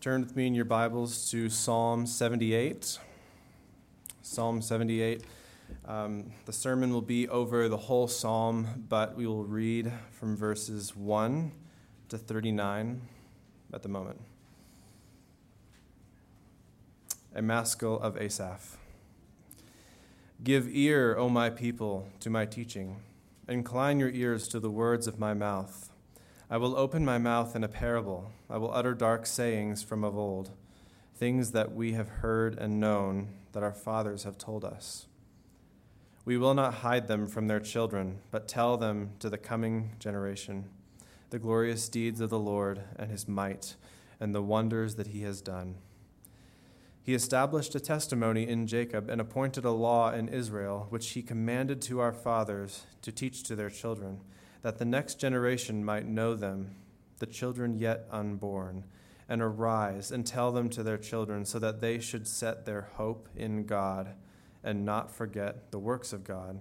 Turn with me in your Bibles to Psalm 78. Psalm 78. Um, the sermon will be over the whole psalm, but we will read from verses 1 to 39 at the moment. A Maskil of Asaph. Give ear, O my people, to my teaching. Incline your ears to the words of my mouth. I will open my mouth in a parable. I will utter dark sayings from of old, things that we have heard and known, that our fathers have told us. We will not hide them from their children, but tell them to the coming generation the glorious deeds of the Lord and his might, and the wonders that he has done. He established a testimony in Jacob and appointed a law in Israel, which he commanded to our fathers to teach to their children that the next generation might know them, the children yet unborn, and arise and tell them to their children, so that they should set their hope in God and not forget the works of God,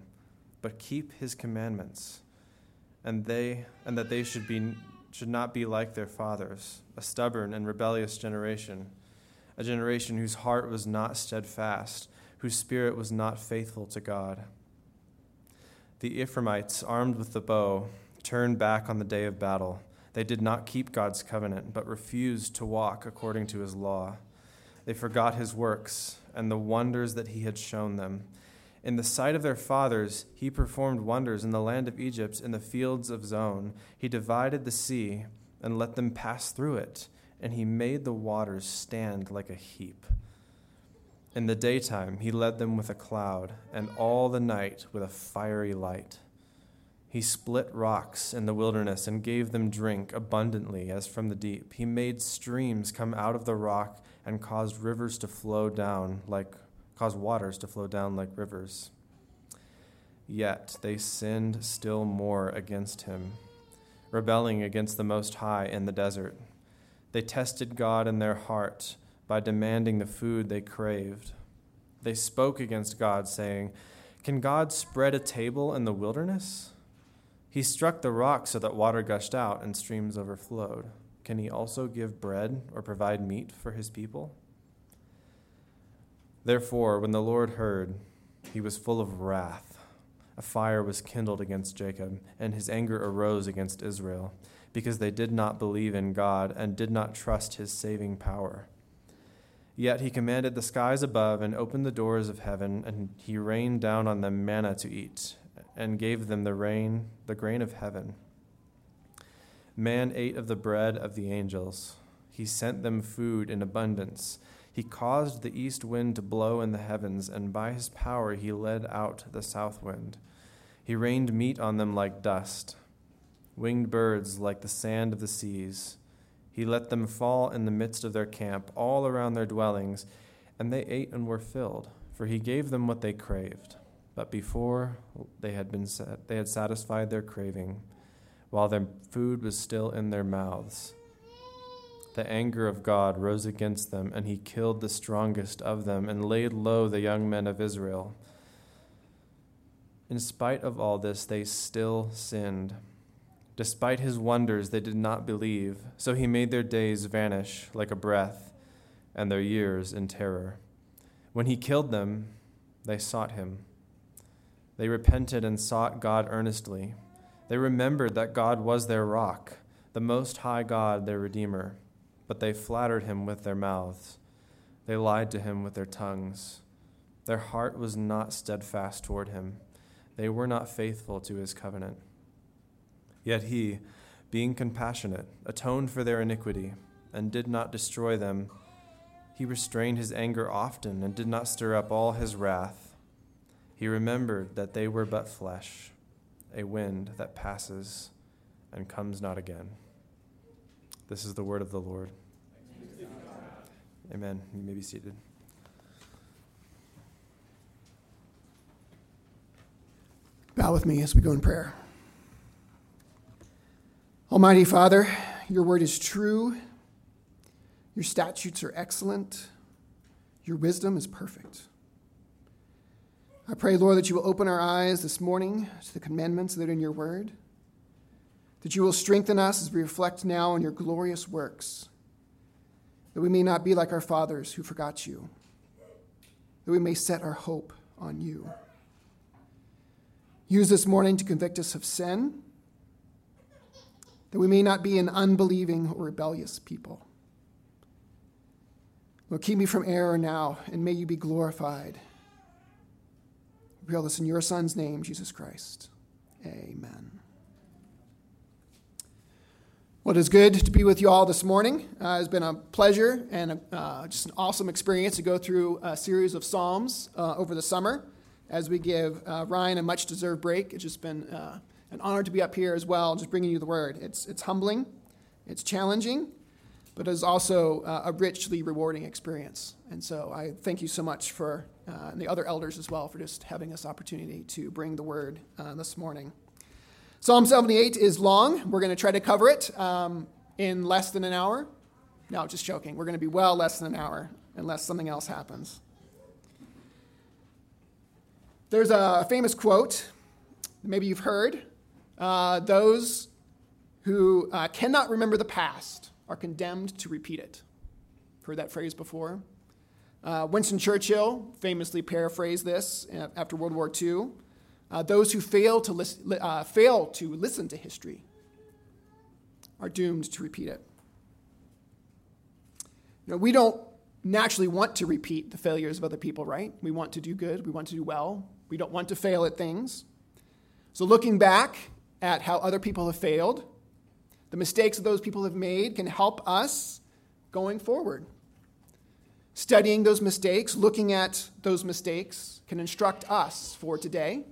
but keep his commandments. And they and that they should be should not be like their fathers, a stubborn and rebellious generation, a generation whose heart was not steadfast, whose spirit was not faithful to God. The Ephraimites, armed with the bow, turned back on the day of battle. They did not keep God's covenant, but refused to walk according to his law. They forgot his works and the wonders that he had shown them. In the sight of their fathers, he performed wonders in the land of Egypt, in the fields of Zoan. He divided the sea and let them pass through it, and he made the waters stand like a heap. In the daytime, he led them with a cloud, and all the night with a fiery light. He split rocks in the wilderness and gave them drink abundantly as from the deep. He made streams come out of the rock and caused rivers to flow down like caused waters to flow down like rivers. Yet they sinned still more against him, rebelling against the Most High in the desert. They tested God in their heart by demanding the food they craved. They spoke against God, saying, Can God spread a table in the wilderness? He struck the rock so that water gushed out and streams overflowed. Can he also give bread or provide meat for his people? Therefore, when the Lord heard, he was full of wrath. A fire was kindled against Jacob, and his anger arose against Israel, because they did not believe in God and did not trust his saving power. Yet he commanded the skies above and opened the doors of heaven, and he rained down on them manna to eat, and gave them the rain, the grain of heaven. Man ate of the bread of the angels. He sent them food in abundance. He caused the east wind to blow in the heavens, and by his power he led out the south wind. He rained meat on them like dust, winged birds like the sand of the seas. He let them fall in the midst of their camp, all around their dwellings, and they ate and were filled, for he gave them what they craved. But before they had been they had satisfied their craving, while their food was still in their mouths. The anger of God rose against them, and he killed the strongest of them and laid low the young men of Israel. In spite of all this, they still sinned Despite his wonders, they did not believe, so he made their days vanish like a breath, and their years in terror. When he killed them, they sought him. They repented and sought God earnestly. They remembered that God was their rock, the Most High God, their Redeemer. But they flattered him with their mouths. They lied to him with their tongues. Their heart was not steadfast toward him. They were not faithful to his covenant. Yet he, being compassionate, atoned for their iniquity, and did not destroy them. He restrained his anger often, and did not stir up all his wrath. He remembered that they were but flesh, a wind that passes and comes not again. This is the word of the Lord. Amen. You may be seated. Bow with me as we go in prayer. Almighty Father, your word is true, your statutes are excellent, your wisdom is perfect. I pray, Lord, that you will open our eyes this morning to the commandments that are in your word, that you will strengthen us as we reflect now on your glorious works, that we may not be like our fathers who forgot you, that we may set our hope on you. Use this morning to convict us of sin, that we may not be an unbelieving or rebellious people. Lord, keep me from error now, and may you be glorified. We pray this in your Son's name, Jesus Christ. Amen. Well, it is good to be with you all this morning. Uh, it's been a pleasure and a, uh, just an awesome experience to go through a series of Psalms uh, over the summer as we give uh, Ryan a much deserved break. It's just been uh, an honor to be up here as well, just bringing you the word. It's, it's humbling, it's challenging, but it is also uh, a richly rewarding experience. And so I thank you so much for, and the other elders as well, for just having this opportunity to bring the word this morning. Psalm 78 is long. We're going to try to cover it um, in less than an hour. No, just joking. We're going to be well less than an hour unless something else happens. There's a famous quote, maybe you've heard. Uh, those who uh, cannot remember the past are condemned to repeat it. Heard that phrase before? Uh, Winston Churchill famously paraphrased this uh, after World War II. Uh, those who fail to, listen, uh, fail to listen to history are doomed to repeat it. You know, we don't naturally want to repeat the failures of other people, right? We want to do good, we want to do well, we don't want to fail at things. So, looking back at how other people have failed, the mistakes that those people have made can help us going forward. Studying those mistakes, looking at those mistakes, can instruct us for today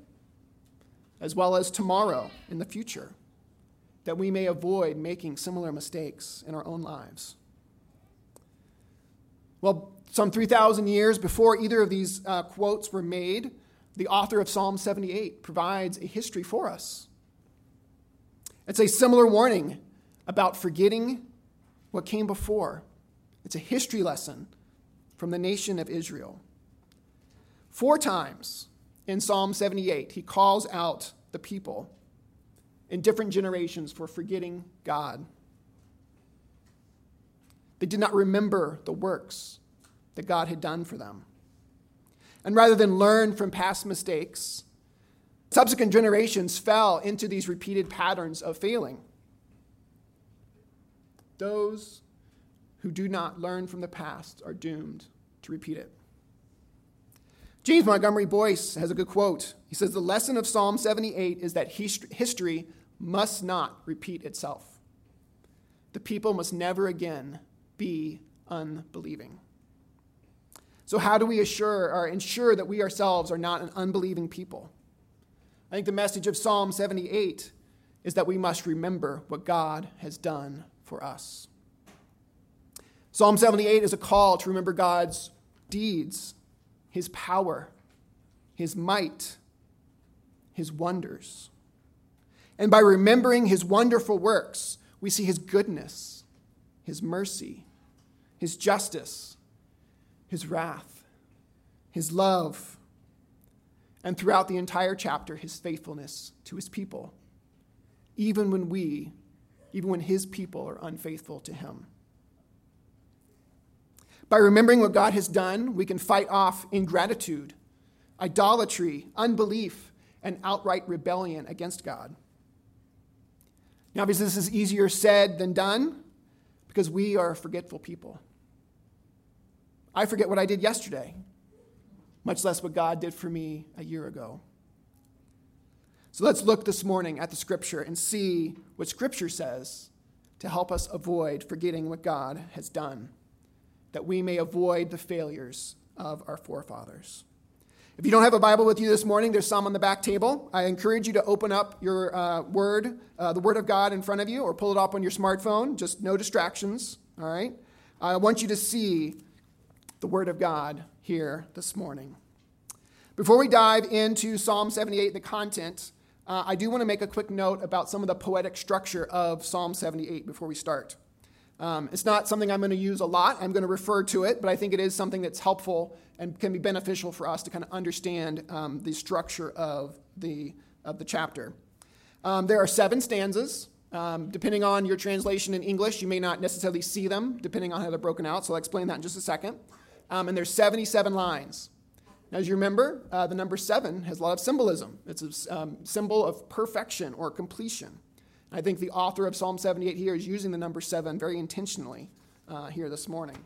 as well as tomorrow in the future, that we may avoid making similar mistakes in our own lives. Well, some 3,000 years before either of these uh, quotes were made, the author of Psalm 78 provides a history for us. It's a similar warning about forgetting what came before. It's a history lesson from the nation of Israel. Four times in Psalm 78, he calls out the people in different generations for forgetting God. They did not remember the works that God had done for them. And rather than learn from past mistakes, subsequent generations fell into these repeated patterns of failing. Those who do not learn from the past are doomed to repeat it. James Montgomery Boice has a good quote. He says, The lesson of Psalm 78 is that history must not repeat itself. The people must never again be unbelieving. So, how do we assure or ensure that we ourselves are not an unbelieving people? I think the message of Psalm 78 is that we must remember what God has done for us. Psalm 78 is a call to remember God's deeds his power, his might, his wonders. And by remembering his wonderful works, we see his goodness, his mercy, his justice, his wrath, his love, and throughout the entire chapter, his faithfulness to his people, even when we, even when his people are unfaithful to him. By remembering what God has done, we can fight off ingratitude, idolatry, unbelief, and outright rebellion against God. Now, obviously, this is easier said than done because we are forgetful people. I forget what I did yesterday, much less what God did for me a year ago. So let's look this morning at the scripture and see what scripture says to help us avoid forgetting what God has done that we may avoid the failures of our forefathers. If you don't have a Bible with you this morning, there's some on the back table. I encourage you to open up your uh, Word, uh, the Word of God in front of you, or pull it up on your smartphone. Just no distractions, all right? I want you to see the Word of God here this morning. Before we dive into Psalm 78, the content, uh, I do want to make a quick note about some of the poetic structure of Psalm 78 before we start. Um, it's not something I'm going to use a lot. I'm going to refer to it, but I think it is something that's helpful and can be beneficial for us to kind of understand um, the structure of the, of the chapter. Um, there are seven stanzas. Um, depending on your translation in English, you may not necessarily see them, depending on how they're broken out. So I'll explain that in just a second. Um, and there's 77 lines. Now, as you remember, uh, the number seven has a lot of symbolism. It's a um, symbol of perfection or completion. I think the author of Psalm 78 here is using the number seven very intentionally uh, here this morning.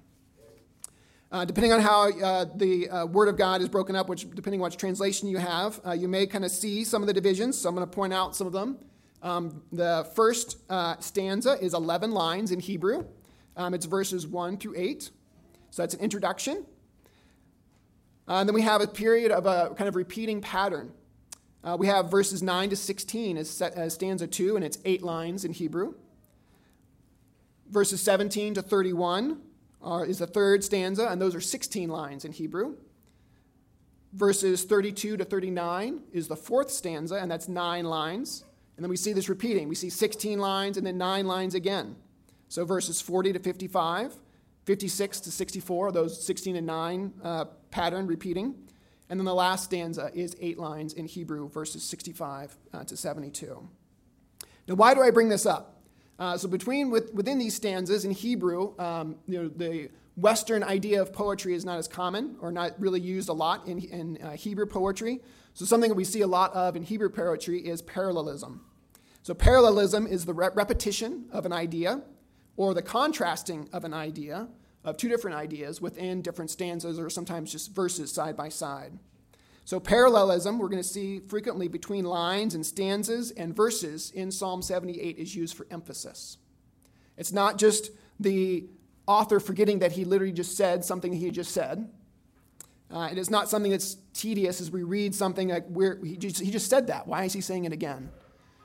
Uh, depending on how uh, the uh, Word of God is broken up, which depending on which translation you have, uh, you may kind of see some of the divisions. So I'm going to point out some of them. Um, the first uh, stanza is 11 lines in Hebrew. Um, it's verses 1 through 8. So that's an introduction. Uh, and then we have a period of a kind of repeating pattern. We have verses 9 to 16 as, as stanza 2, and it's eight lines in Hebrew. Verses 17 to 31 uh, is the third stanza, and those are 16 lines in Hebrew. Verses 32 to 39 is the fourth stanza, and that's nine lines. And then we see this repeating. We see 16 lines and then nine lines again. So verses 40 to 55, 56 to 64, those 16 and 9 uh, pattern repeating. And then the last stanza is eight lines in Hebrew, verses 65 uh, to 72. Now, why do I bring this up? Uh, so between with, within these stanzas in Hebrew, um, you know, the Western idea of poetry is not as common or not really used a lot in, in uh, Hebrew poetry. So something that we see a lot of in Hebrew poetry is parallelism. So parallelism is the re- repetition of an idea or the contrasting of an idea of two different ideas within different stanzas or sometimes just verses side by side. So, parallelism, we're going to see frequently between lines and stanzas and verses in Psalm 78 is used for emphasis. It's not just the author forgetting that he literally just said something he just said. Uh, it is not something that's tedious as we read something like he just, he just said that. Why is he saying it again?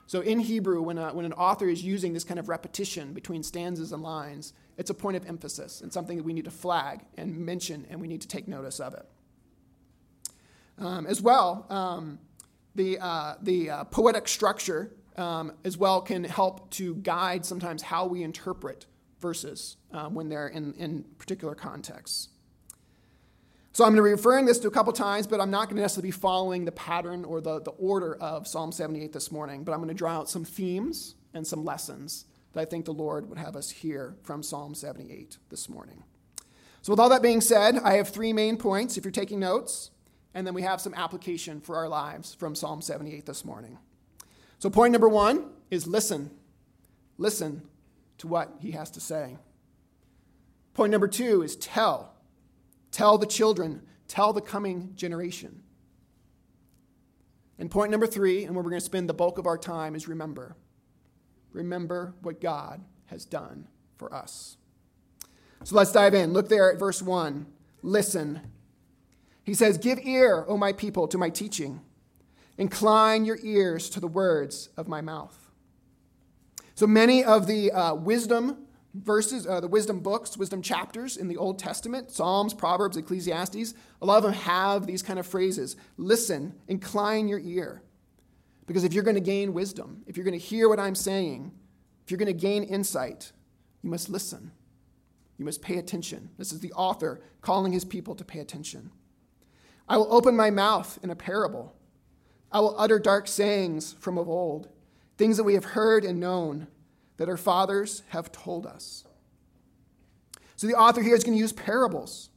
So, in Hebrew, when, a, when an author is using this kind of repetition between stanzas and lines, it's a point of emphasis and something that we need to flag and mention, and we need to take notice of it. Um, as well, um, the, uh, the uh, poetic structure um, as well can help to guide sometimes how we interpret verses um, when they're in, in particular contexts. So I'm going to be referring this to a couple times, but I'm not going to necessarily be following the pattern or the, the order of Psalm 78 this morning, but I'm going to draw out some themes and some lessons that I think the Lord would have us hear from Psalm 78 this morning. So, with all that being said, I have three main points if you're taking notes and then we have some application for our lives from Psalm 78 this morning. So, point number one is listen. Listen to what he has to say. Point number two is tell. Tell the children, tell the coming generation. And point number three, and where we're going to spend the bulk of our time, is remember. Remember what God has done for us. So let's dive in. Look there at verse 1. Listen he says, Give ear, O my people, to my teaching. Incline your ears to the words of my mouth. So many of the uh, wisdom verses, uh, the wisdom books, wisdom chapters in the Old Testament, Psalms, Proverbs, Ecclesiastes, a lot of them have these kind of phrases. Listen, incline your ear. Because if you're going to gain wisdom, if you're going to hear what I'm saying, if you're going to gain insight, you must listen. You must pay attention. This is the author calling his people to pay attention. I will open my mouth in a parable. I will utter dark sayings from of old, things that we have heard and known, that our fathers have told us. So the author here is going to use parables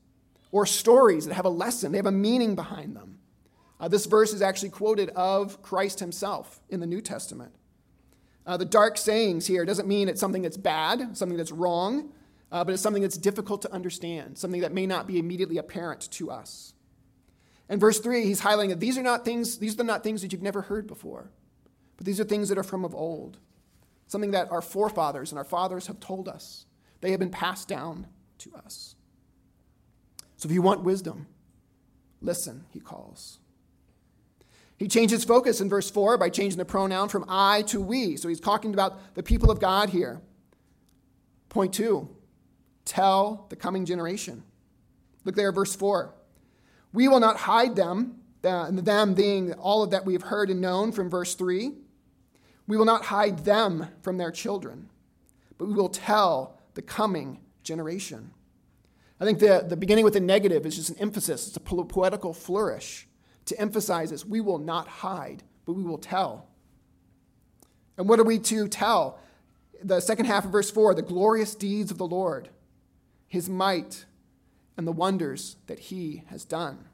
or stories that have a lesson, they have a meaning behind them. Uh, this verse is actually quoted of Christ himself in the New Testament. Uh, the dark sayings here doesn't mean it's something that's bad, something that's wrong, uh, but it's something that's difficult to understand, something that may not be immediately apparent to us. In verse 3, he's highlighting that these are not things, these are not things that you've never heard before, but these are things that are from of old. Something that our forefathers and our fathers have told us. They have been passed down to us. So if you want wisdom, listen, he calls. He changes focus in verse 4 by changing the pronoun from I to we. So he's talking about the people of God here. Point two, tell the coming generation. Look there, verse 4. We will not hide them, them being all of that we have heard and known from verse 3. We will not hide them from their children, but we will tell the coming generation. I think the, the beginning with the negative is just an emphasis, it's a poetical flourish to emphasize this. We will not hide, but we will tell. And what are we to tell? the second half of verse 4 the glorious deeds of the Lord, his might, and the wonders that he has done.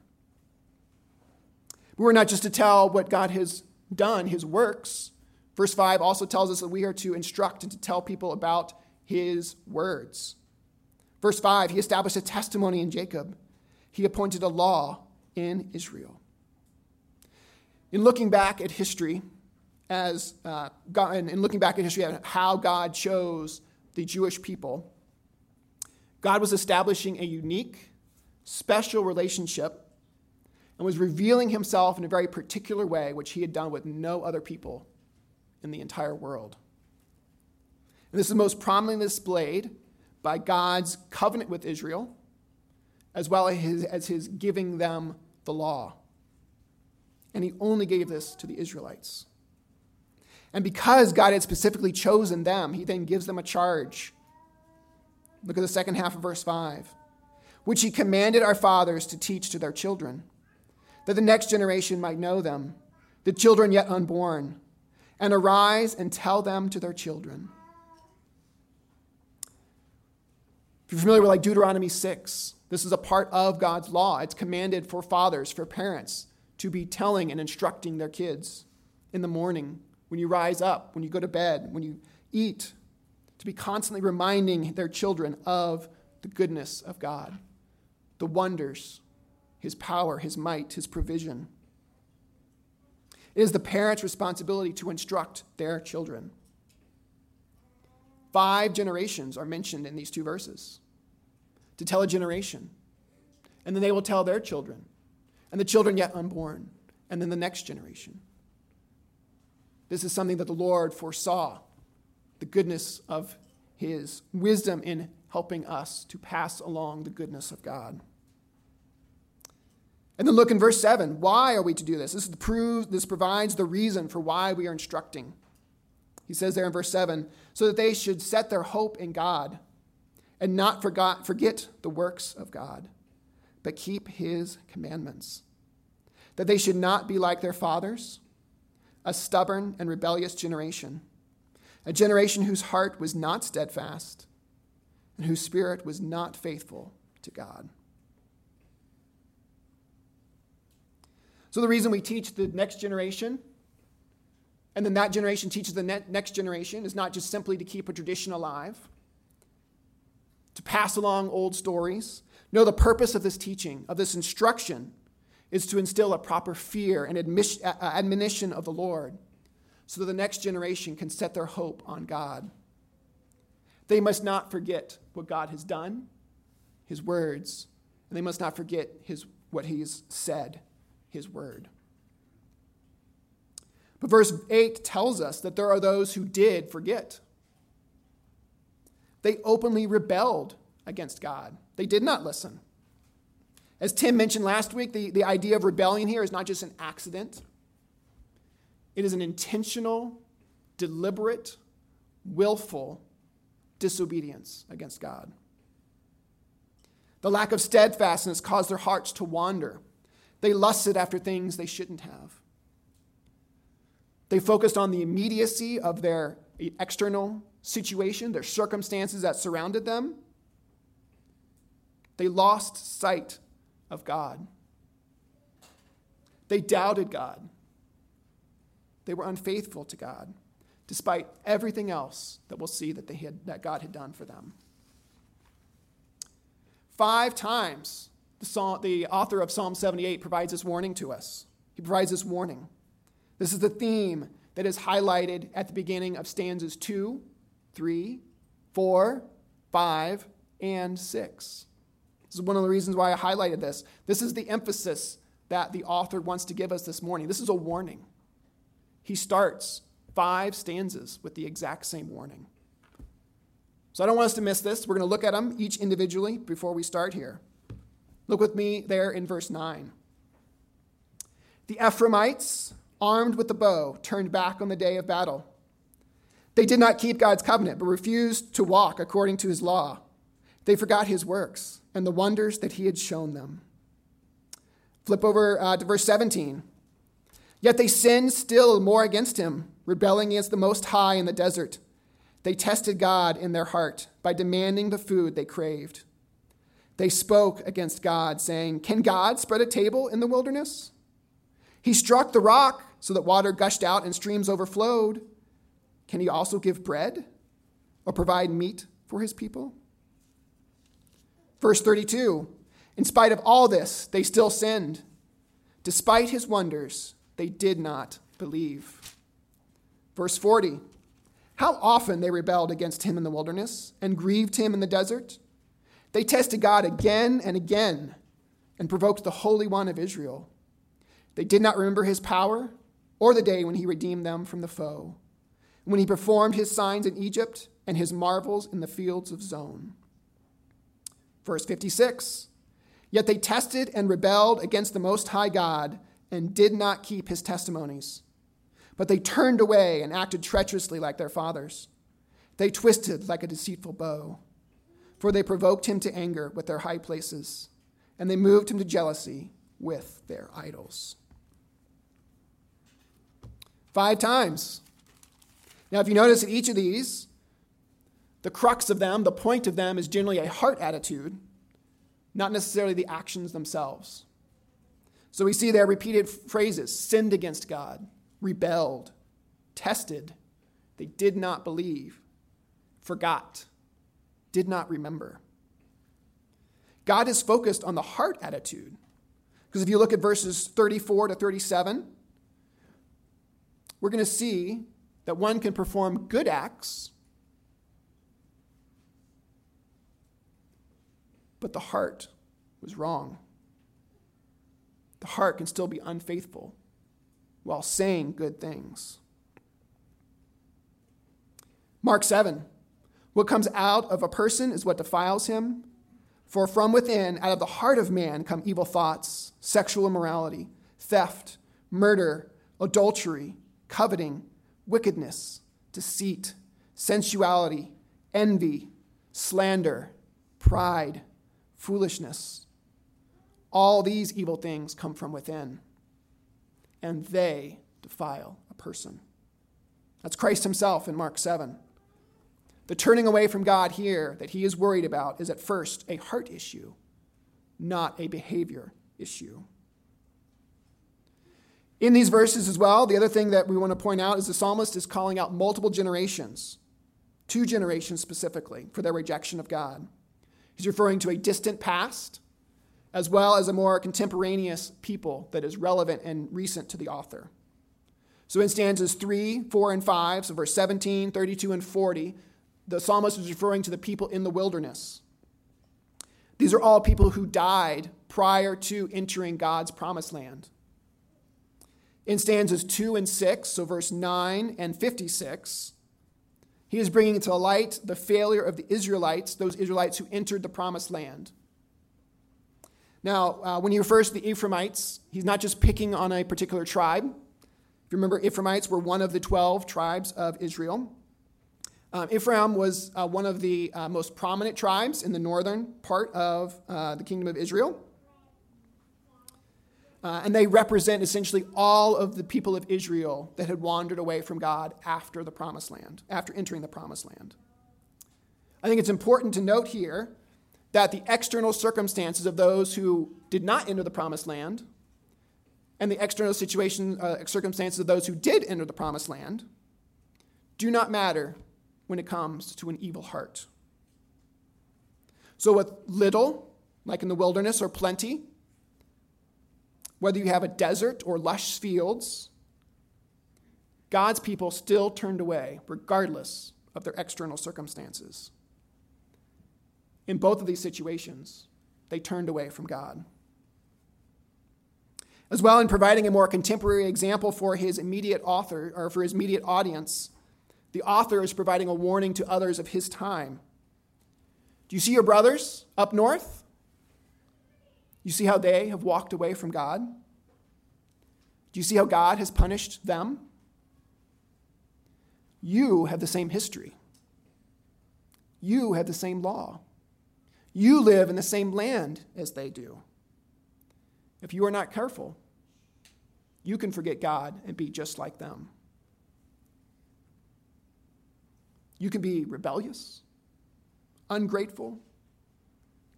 We are not just to tell what God has done, his works. Verse 5 also tells us that we are to instruct and to tell people about his words. Verse 5 He established a testimony in Jacob, he appointed a law in Israel. In looking back at history, as uh, God, in looking back at history, at how God chose the Jewish people, God was establishing a unique, special relationship and was revealing himself in a very particular way, which he had done with no other people in the entire world. And this is most prominently displayed by God's covenant with Israel, as well as his, as his giving them the law. And he only gave this to the Israelites. And because God had specifically chosen them, he then gives them a charge. Look at the second half of verse 5 which he commanded our fathers to teach to their children, that the next generation might know them, the children yet unborn, and arise and tell them to their children If you're familiar with like Deuteronomy 6, this is a part of God's law. It's commanded for fathers, for parents, to be telling and instructing their kids in the morning, when you rise up, when you go to bed, when you eat, to be constantly reminding their children of the goodness of God, the wonders, His power, His might, His provision. It is the parent's responsibility to instruct their children. Five generations are mentioned in these two verses to tell a generation. And then they will tell their children, and the children yet unborn, and then the next generation. This is something that the Lord foresaw the goodness of his wisdom in helping us to pass along the goodness of God. And then look in verse 7. Why are we to do this? This, prove, this provides the reason for why we are instructing. He says there in verse 7 so that they should set their hope in God and not forgot, forget the works of God, but keep his commandments. That they should not be like their fathers, a stubborn and rebellious generation, a generation whose heart was not steadfast and whose spirit was not faithful to God. So, the reason we teach the next generation and then that generation teaches the next generation is not just simply to keep a tradition alive, to pass along old stories. No, the purpose of this teaching, of this instruction, is to instill a proper fear and admonition of the Lord so that the next generation can set their hope on God. They must not forget what God has done, his words, and they must not forget his, what he's said, his word. But verse 8 tells us that there are those who did forget. They openly rebelled against God, they did not listen. As Tim mentioned last week, the, the idea of rebellion here is not just an accident, it is an intentional, deliberate, willful disobedience against God. The lack of steadfastness caused their hearts to wander. They lusted after things they shouldn't have. They focused on the immediacy of their external situation, their circumstances that surrounded them. They lost sight of God. They doubted God. They were unfaithful to God, despite everything else that we'll see that, they had, that God had done for them. Five times, the, Psalm, the author of Psalm 78 provides this warning to us. He provides this warning. This is the theme that is highlighted at the beginning of stanzas 2, 3, 4, 5, and 6. This is one of the reasons why I highlighted this. This is the emphasis that the author wants to give us this morning. This is a warning. He starts five stanzas with the exact same warning. So I don't want us to miss this. We're going to look at them each individually before we start here. Look with me there in verse 9. The Ephraimites armed with the bow, turned back on the day of battle. They did not keep God's covenant, but refused to walk according to his law. They forgot his works and the wonders that he had shown them. Flip over uh, to verse 17. Yet they sinned still more against him, rebelling against the Most High in the desert. they tested God in their heart by demanding the food they craved. They spoke against God, saying, Can God spread a table in the wilderness? He struck the rock so that water gushed out and streams overflowed. Can he also give bread or provide meat for his people? Verse 32 In spite of all this, they still sinned. Despite his wonders, they did not believe. Verse 40 How often they rebelled against him in the wilderness and grieved him in the desert. They tested God again and again and provoked the Holy One of Israel. They did not remember his power or the day when he redeemed them from the foe, when he performed his signs in Egypt and his marvels in the fields of Zoan. Verse 56 Yet they tested and rebelled against the Most High God and did not keep his testimonies. But they turned away and acted treacherously like their fathers. They twisted like a deceitful bow. For they provoked him to anger with their high places, and they moved him to jealousy with their idols. Five times. Now, if you notice in each of these, the crux of them, the point of them, is generally a heart attitude, not necessarily the actions themselves. So we see there repeated phrases sinned against God, rebelled, tested, they did not believe, forgot, did not remember. God is focused on the heart attitude. Because if you look at verses 34 to 37, we're going to see that one can perform good acts but the heart was wrong. The heart can still be unfaithful while saying good things. Mark 7 What comes out of a person is what defiles him. For from within, out of the heart of man, come evil thoughts, sexual immorality, theft, murder, adultery, coveting, wickedness, deceit, sensuality, envy, slander, pride foolishness. All these evil things come from within, and they defile a person. That's Christ himself in Mark 7. The turning away from God here that he is worried about is at first a heart issue, not a behavior issue. In these verses as well, the other thing that we want to point out is the psalmist is calling out multiple generations, two generations specifically, for their rejection of God. He's referring to a distant past as well as a more contemporaneous people that is relevant and recent to the author. So in stanzas 3, 4, and 5, so verse 17, 32, and 40, the psalmist is referring to the people in the wilderness. These are all people who died prior to entering God's promised land. In stanzas 2 and 6, so verse 9 and 56, he is bringing to light the failure of the Israelites, those Israelites who entered the promised land. Now, uh, when he refers to the Ephraimites, he's not just picking on a particular tribe. If you remember, Ephraimites were one of the 12 tribes of Israel. Um, Ephraim was uh, one of the uh, most prominent tribes in the northern part of uh, the kingdom of Israel. Uh, and they represent essentially all of the people of Israel that had wandered away from God after the promised land, after entering the promised land. I think it's important to note here that the external circumstances of those who did not enter the promised land and the external situation, uh, circumstances of those who did enter the promised land do not matter when it comes to an evil heart. So, with little, like in the wilderness, or plenty, whether you have a desert or lush fields, God's people still turned away, regardless of their external circumstances. In both of these situations, they turned away from God. As well, in providing a more contemporary example for his immediate author or for his immediate audience, the author is providing a warning to others of his time. Do you see your brothers up north? You see how they have walked away from God? Do you see how God has punished them? You have the same history. You have the same law. You live in the same land as they do. If you are not careful, you can forget God and be just like them. You can be rebellious, ungrateful,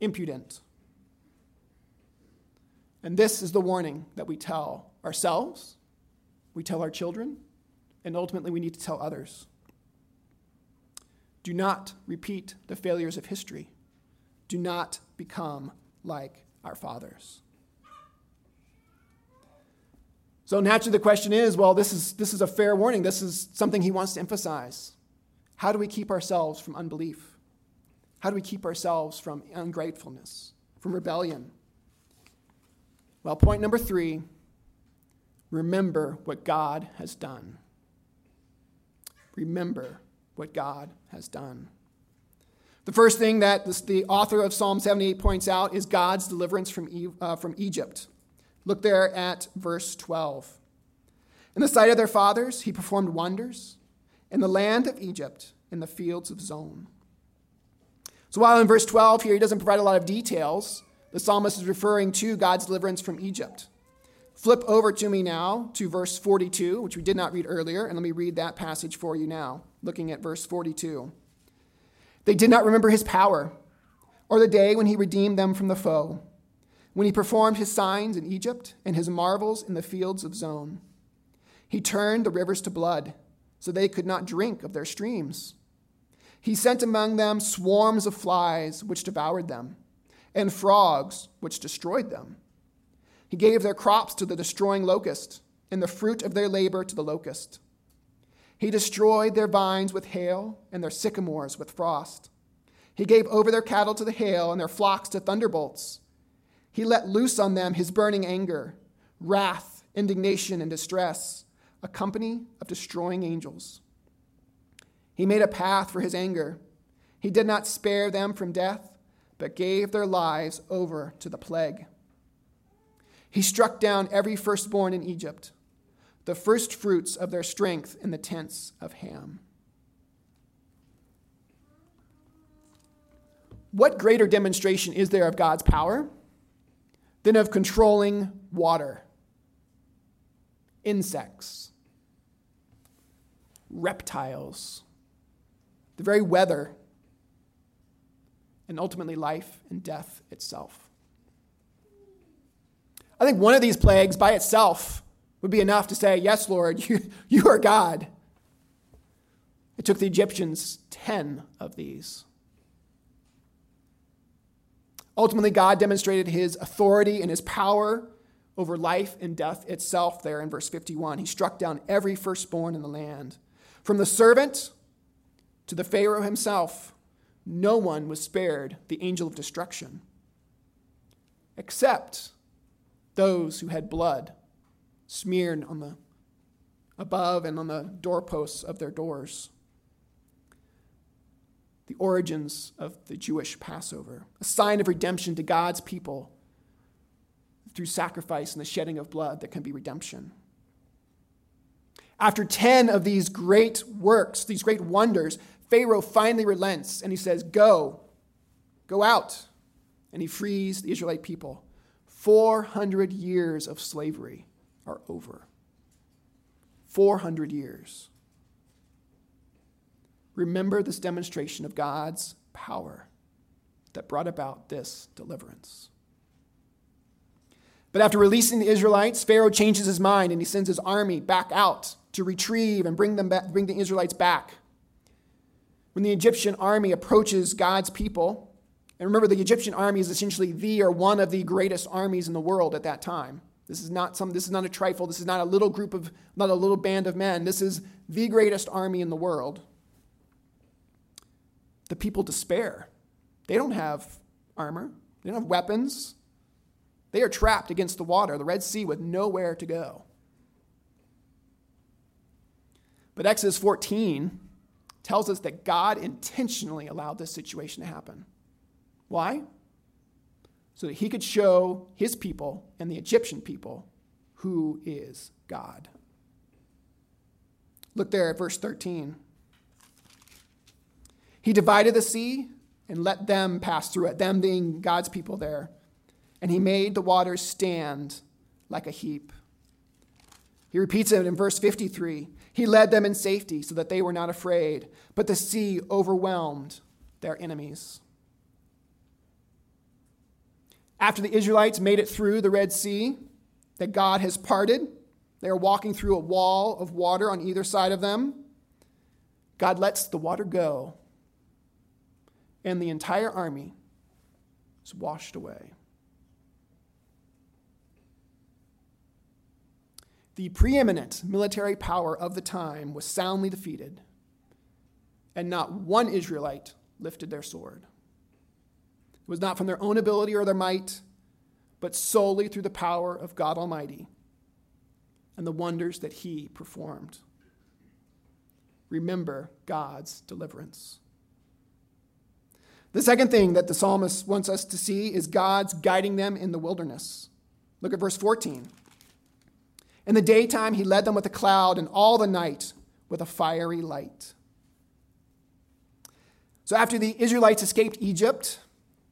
impudent. And this is the warning that we tell ourselves, we tell our children, and ultimately we need to tell others. Do not repeat the failures of history. Do not become like our fathers. So naturally, the question is well, this is, this is a fair warning. This is something he wants to emphasize. How do we keep ourselves from unbelief? How do we keep ourselves from ungratefulness, from rebellion? Well, point number three remember what God has done. Remember what God has done. The first thing that the author of Psalm 78 points out is God's deliverance from, uh, from Egypt. Look there at verse 12. In the sight of their fathers, he performed wonders in the land of Egypt, in the fields of Zoan. So while in verse 12 here he doesn't provide a lot of details, the psalmist is referring to God's deliverance from Egypt. Flip over to me now to verse 42, which we did not read earlier, and let me read that passage for you now, looking at verse 42. They did not remember his power, or the day when he redeemed them from the foe, when he performed his signs in Egypt and his marvels in the fields of Zoan. He turned the rivers to blood, so they could not drink of their streams. He sent among them swarms of flies, which devoured them, and frogs, which destroyed them. He gave their crops to the destroying locust, and the fruit of their labor to the locust. He destroyed their vines with hail, and their sycamores with frost. He gave over their cattle to the hail, and their flocks to thunderbolts. He let loose on them his burning anger, wrath, indignation, and distress, a company of destroying angels. He made a path for his anger. He did not spare them from death, but gave their lives over to the plague. He struck down every firstborn in Egypt, the first fruits of their strength in the tents of Ham. What greater demonstration is there of God's power than of controlling water, insects, reptiles, the very weather, and ultimately life and death itself? I think one of these plagues by itself would be enough to say, Yes, Lord, you, you are God. It took the Egyptians 10 of these. Ultimately, God demonstrated his authority and his power over life and death itself there in verse 51. He struck down every firstborn in the land. From the servant to the Pharaoh himself, no one was spared the angel of destruction, except those who had blood smeared on the above and on the doorposts of their doors. The origins of the Jewish Passover, a sign of redemption to God's people through sacrifice and the shedding of blood that can be redemption. After 10 of these great works, these great wonders, Pharaoh finally relents and he says, Go, go out. And he frees the Israelite people. 400 years of slavery are over. 400 years. Remember this demonstration of God's power that brought about this deliverance. But after releasing the Israelites, Pharaoh changes his mind and he sends his army back out to retrieve and bring, them back, bring the Israelites back. When the Egyptian army approaches God's people, and remember, the Egyptian army is essentially the or one of the greatest armies in the world at that time. This is not some this is not a trifle, this is not a little group of not a little band of men. This is the greatest army in the world. The people despair. They don't have armor. They don't have weapons. They are trapped against the water, the Red Sea, with nowhere to go. But Exodus 14 tells us that God intentionally allowed this situation to happen. Why? So that he could show his people and the Egyptian people who is God. Look there at verse 13. He divided the sea and let them pass through it, them being God's people there. And he made the waters stand like a heap. He repeats it in verse 53. He led them in safety so that they were not afraid, but the sea overwhelmed their enemies. After the Israelites made it through the Red Sea, that God has parted, they are walking through a wall of water on either side of them. God lets the water go, and the entire army is washed away. The preeminent military power of the time was soundly defeated, and not one Israelite lifted their sword. It was not from their own ability or their might, but solely through the power of God Almighty and the wonders that He performed. Remember God's deliverance. The second thing that the psalmist wants us to see is God's guiding them in the wilderness. Look at verse 14. In the daytime, he led them with a cloud, and all the night with a fiery light. So, after the Israelites escaped Egypt,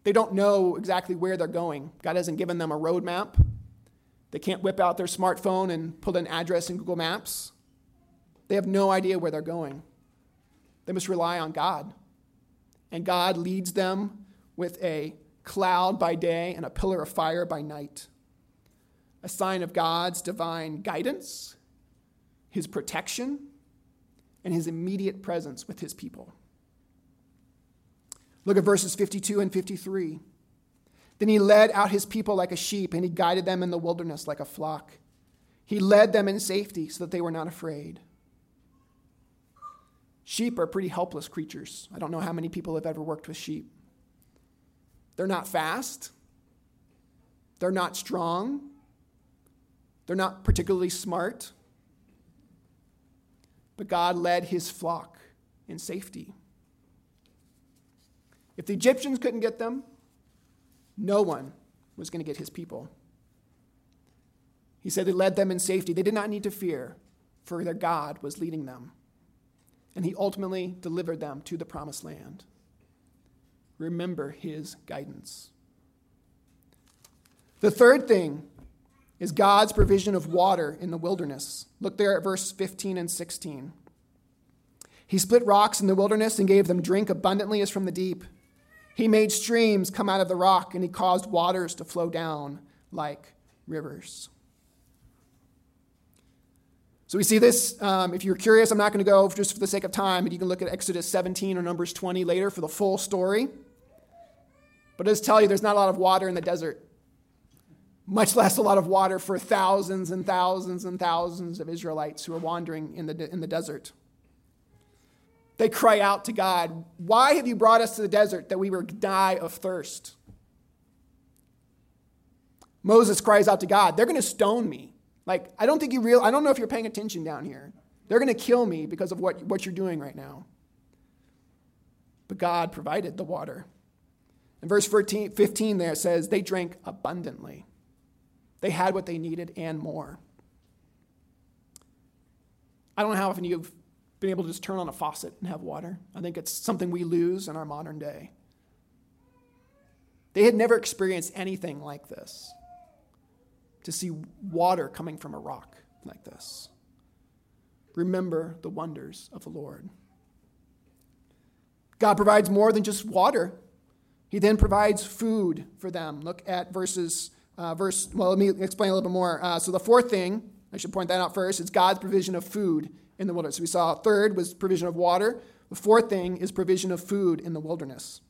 they don't know exactly where they're going. God hasn't given them a roadmap. They can't whip out their smartphone and put an address in Google Maps. They have no idea where they're going. They must rely on God. And God leads them with a cloud by day and a pillar of fire by night. A sign of God's divine guidance, his protection, and his immediate presence with his people. Look at verses 52 and 53. Then he led out his people like a sheep, and he guided them in the wilderness like a flock. He led them in safety so that they were not afraid. Sheep are pretty helpless creatures. I don't know how many people have ever worked with sheep. They're not fast, they're not strong, they're not particularly smart. But God led his flock in safety. If the Egyptians couldn't get them, no one was going to get his people. He said he led them in safety. They did not need to fear, for their God was leading them. And he ultimately delivered them to the promised land. Remember his guidance. The third thing is God's provision of water in the wilderness. Look there at verse 15 and 16. He split rocks in the wilderness and gave them drink abundantly as from the deep. He made streams come out of the rock, and he caused waters to flow down like rivers. So we see this. Um, if you're curious, I'm not going to go just for the sake of time, but you can look at Exodus 17 or Numbers 20 later for the full story. But I'll just tell you, there's not a lot of water in the desert, much less a lot of water for thousands and thousands and thousands of Israelites who are wandering in the, in the desert. They cry out to God, Why have you brought us to the desert that we would die of thirst? Moses cries out to God, They're going to stone me. Like, I don't think you real I don't know if you're paying attention down here. They're going to kill me because of what, what you're doing right now. But God provided the water. In verse 14, 15 there says, They drank abundantly. They had what they needed and more. I don't know how often you've been able to just turn on a faucet and have water. I think it's something we lose in our modern day. They had never experienced anything like this to see water coming from a rock like this. Remember the wonders of the Lord. God provides more than just water. He then provides food for them. Look at verses, uh, verse, well, let me explain a little bit more. Uh, so the fourth thing, I should point that out first, is God's provision of food in the wilderness. We saw third was provision of water. The fourth thing is provision of food in the wilderness.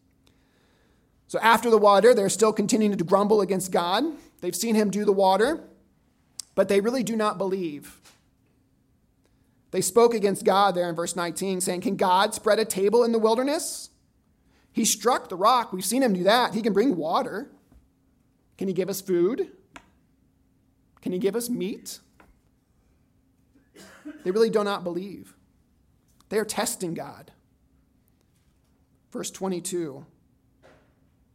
So after the water, they're still continuing to grumble against God. They've seen him do the water, but they really do not believe. They spoke against God there in verse 19, saying, Can God spread a table in the wilderness? He struck the rock. We've seen him do that. He can bring water. Can he give us food? Can he give us meat? They really do not believe. They are testing God. Verse 22.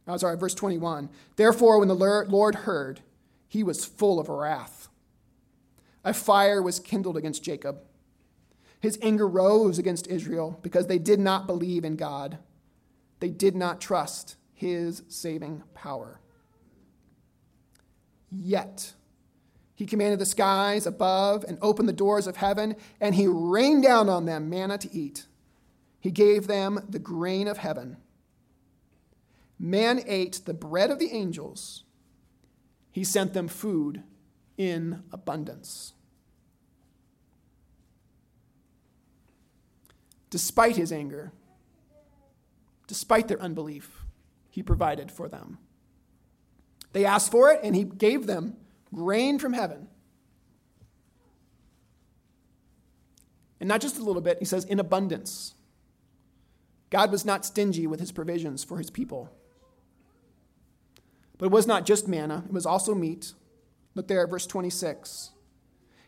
Oh, sorry, verse 21. Therefore, when the Lord heard, he was full of wrath. A fire was kindled against Jacob. His anger rose against Israel because they did not believe in God. They did not trust his saving power. Yet, He commanded the skies above and opened the doors of heaven, and he rained down on them manna to eat. He gave them the grain of heaven. Man ate the bread of the angels. He sent them food in abundance. Despite his anger, despite their unbelief, he provided for them. They asked for it, and he gave them grain from heaven. And not just a little bit, he says, in abundance. God was not stingy with his provisions for his people. But it was not just manna, it was also meat. Look there at verse 26.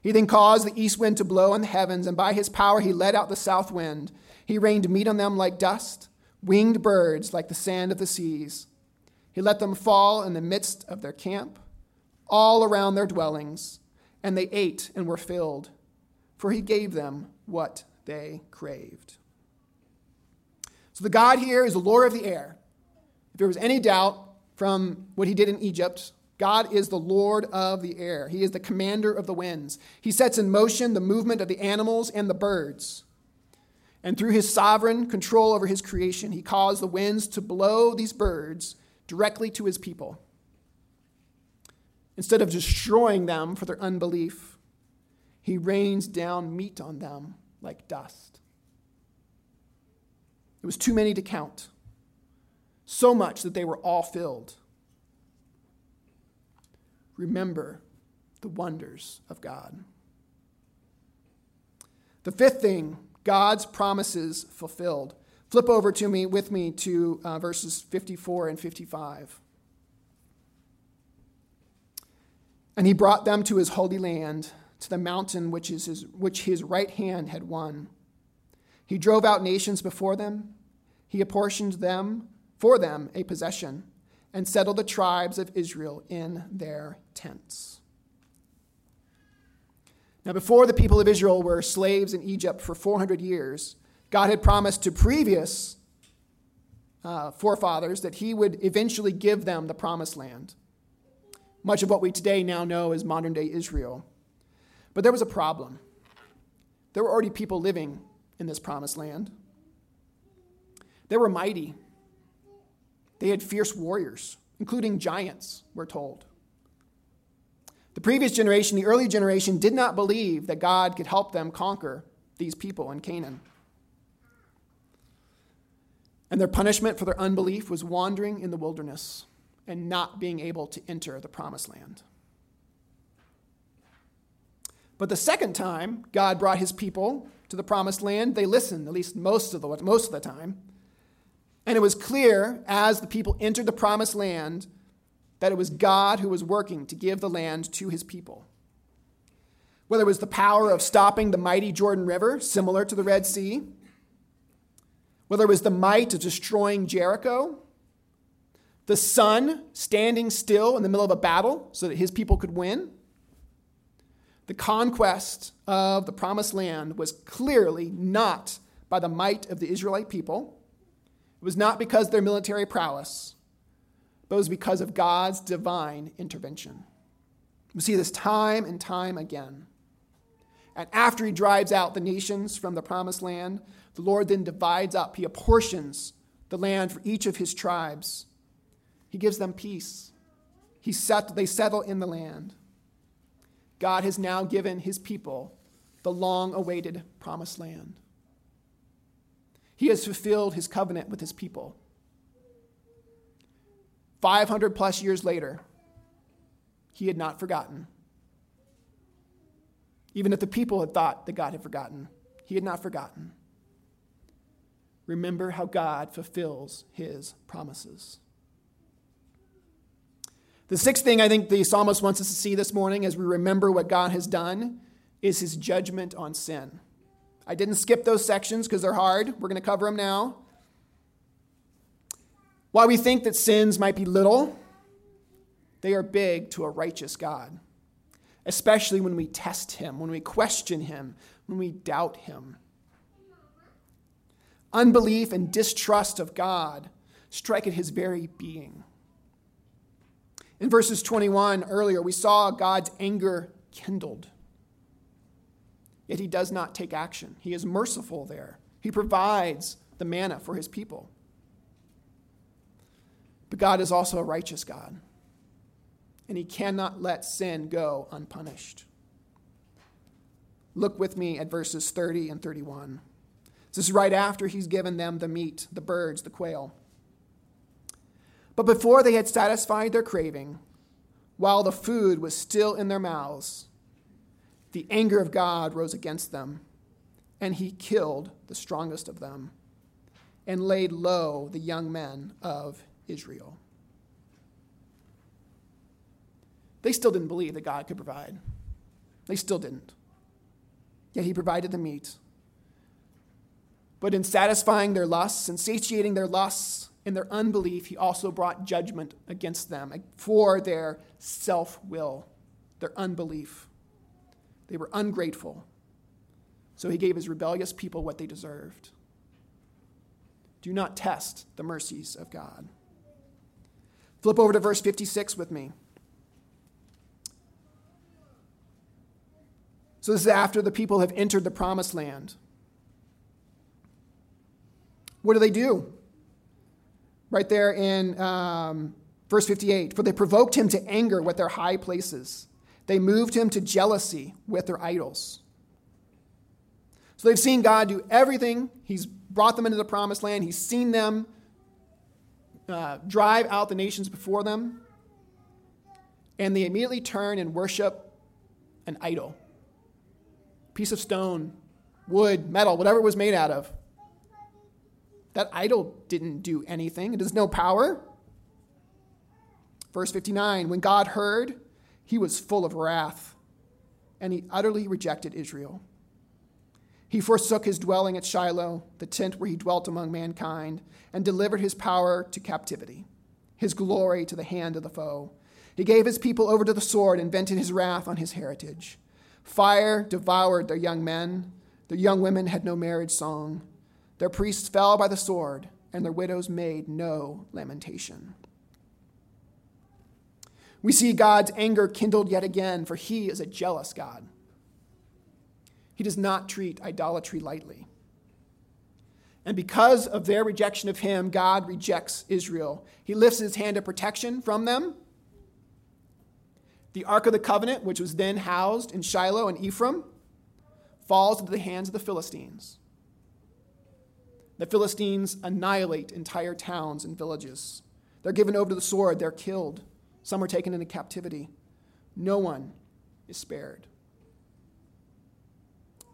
He then caused the east wind to blow on the heavens, and by his power he let out the south wind. He rained meat on them like dust, winged birds like the sand of the seas. He let them fall in the midst of their camp, all around their dwellings, and they ate and were filled, for he gave them what they craved. So the God here is the Lord of the air. If there was any doubt from what he did in Egypt, God is the Lord of the air. He is the commander of the winds. He sets in motion the movement of the animals and the birds. And through his sovereign control over his creation, he caused the winds to blow these birds directly to his people. Instead of destroying them for their unbelief, he rains down meat on them like dust. It was too many to count, so much that they were all filled. Remember the wonders of God. The fifth thing God's promises fulfilled. Flip over to me with me to uh, verses 54 and 55. And he brought them to his holy land, to the mountain which, is his, which his right hand had won. He drove out nations before them. He apportioned them for them a possession, and settled the tribes of Israel in their tents. Now, before the people of Israel were slaves in Egypt for 400 years, God had promised to previous uh, forefathers that he would eventually give them the promised land. Much of what we today now know as modern day Israel. But there was a problem. There were already people living in this promised land. They were mighty. They had fierce warriors, including giants, we're told. The previous generation, the early generation, did not believe that God could help them conquer these people in Canaan. And their punishment for their unbelief was wandering in the wilderness and not being able to enter the promised land. But the second time God brought his people to the promised land, they listened, at least most of the, most of the time. And it was clear as the people entered the promised land that it was God who was working to give the land to his people. Whether it was the power of stopping the mighty Jordan River, similar to the Red Sea, whether it was the might of destroying Jericho, the sun standing still in the middle of a battle so that his people could win. The conquest of the promised land was clearly not by the might of the Israelite people. It was not because of their military prowess, but it was because of God's divine intervention. We see this time and time again. And after he drives out the nations from the promised land, the Lord then divides up, he apportions the land for each of his tribes. He gives them peace. He set, they settle in the land. God has now given his people the long awaited promised land. He has fulfilled his covenant with his people. 500 plus years later, he had not forgotten. Even if the people had thought that God had forgotten, he had not forgotten. Remember how God fulfills his promises. The sixth thing I think the psalmist wants us to see this morning as we remember what God has done is his judgment on sin. I didn't skip those sections because they're hard. We're going to cover them now. While we think that sins might be little, they are big to a righteous God, especially when we test him, when we question him, when we doubt him. Unbelief and distrust of God strike at his very being. In verses 21 earlier, we saw God's anger kindled. Yet he does not take action. He is merciful there. He provides the manna for his people. But God is also a righteous God, and he cannot let sin go unpunished. Look with me at verses 30 and 31. This is right after he's given them the meat, the birds, the quail. But before they had satisfied their craving, while the food was still in their mouths, the anger of God rose against them, and he killed the strongest of them and laid low the young men of Israel. They still didn't believe that God could provide. They still didn't. Yet he provided the meat. But in satisfying their lusts and satiating their lusts in their unbelief, he also brought judgment against them for their self will, their unbelief. They were ungrateful. So he gave his rebellious people what they deserved. Do not test the mercies of God. Flip over to verse 56 with me. So, this is after the people have entered the promised land. What do they do? Right there in um, verse 58 For they provoked him to anger with their high places, they moved him to jealousy with their idols. So they've seen God do everything. He's brought them into the promised land, He's seen them uh, drive out the nations before them. And they immediately turn and worship an idol piece of stone, wood, metal, whatever it was made out of. That idol didn't do anything, it has no power. Verse 59 When God heard, he was full of wrath, and he utterly rejected Israel. He forsook his dwelling at Shiloh, the tent where he dwelt among mankind, and delivered his power to captivity, his glory to the hand of the foe. He gave his people over to the sword and vented his wrath on his heritage. Fire devoured their young men. Their young women had no marriage song. Their priests fell by the sword, and their widows made no lamentation. We see God's anger kindled yet again, for he is a jealous God. He does not treat idolatry lightly. And because of their rejection of him, God rejects Israel. He lifts his hand of protection from them the Ark of the Covenant, which was then housed in Shiloh and Ephraim, falls into the hands of the Philistines. The Philistines annihilate entire towns and villages. They're given over to the sword, they're killed. Some are taken into captivity. No one is spared.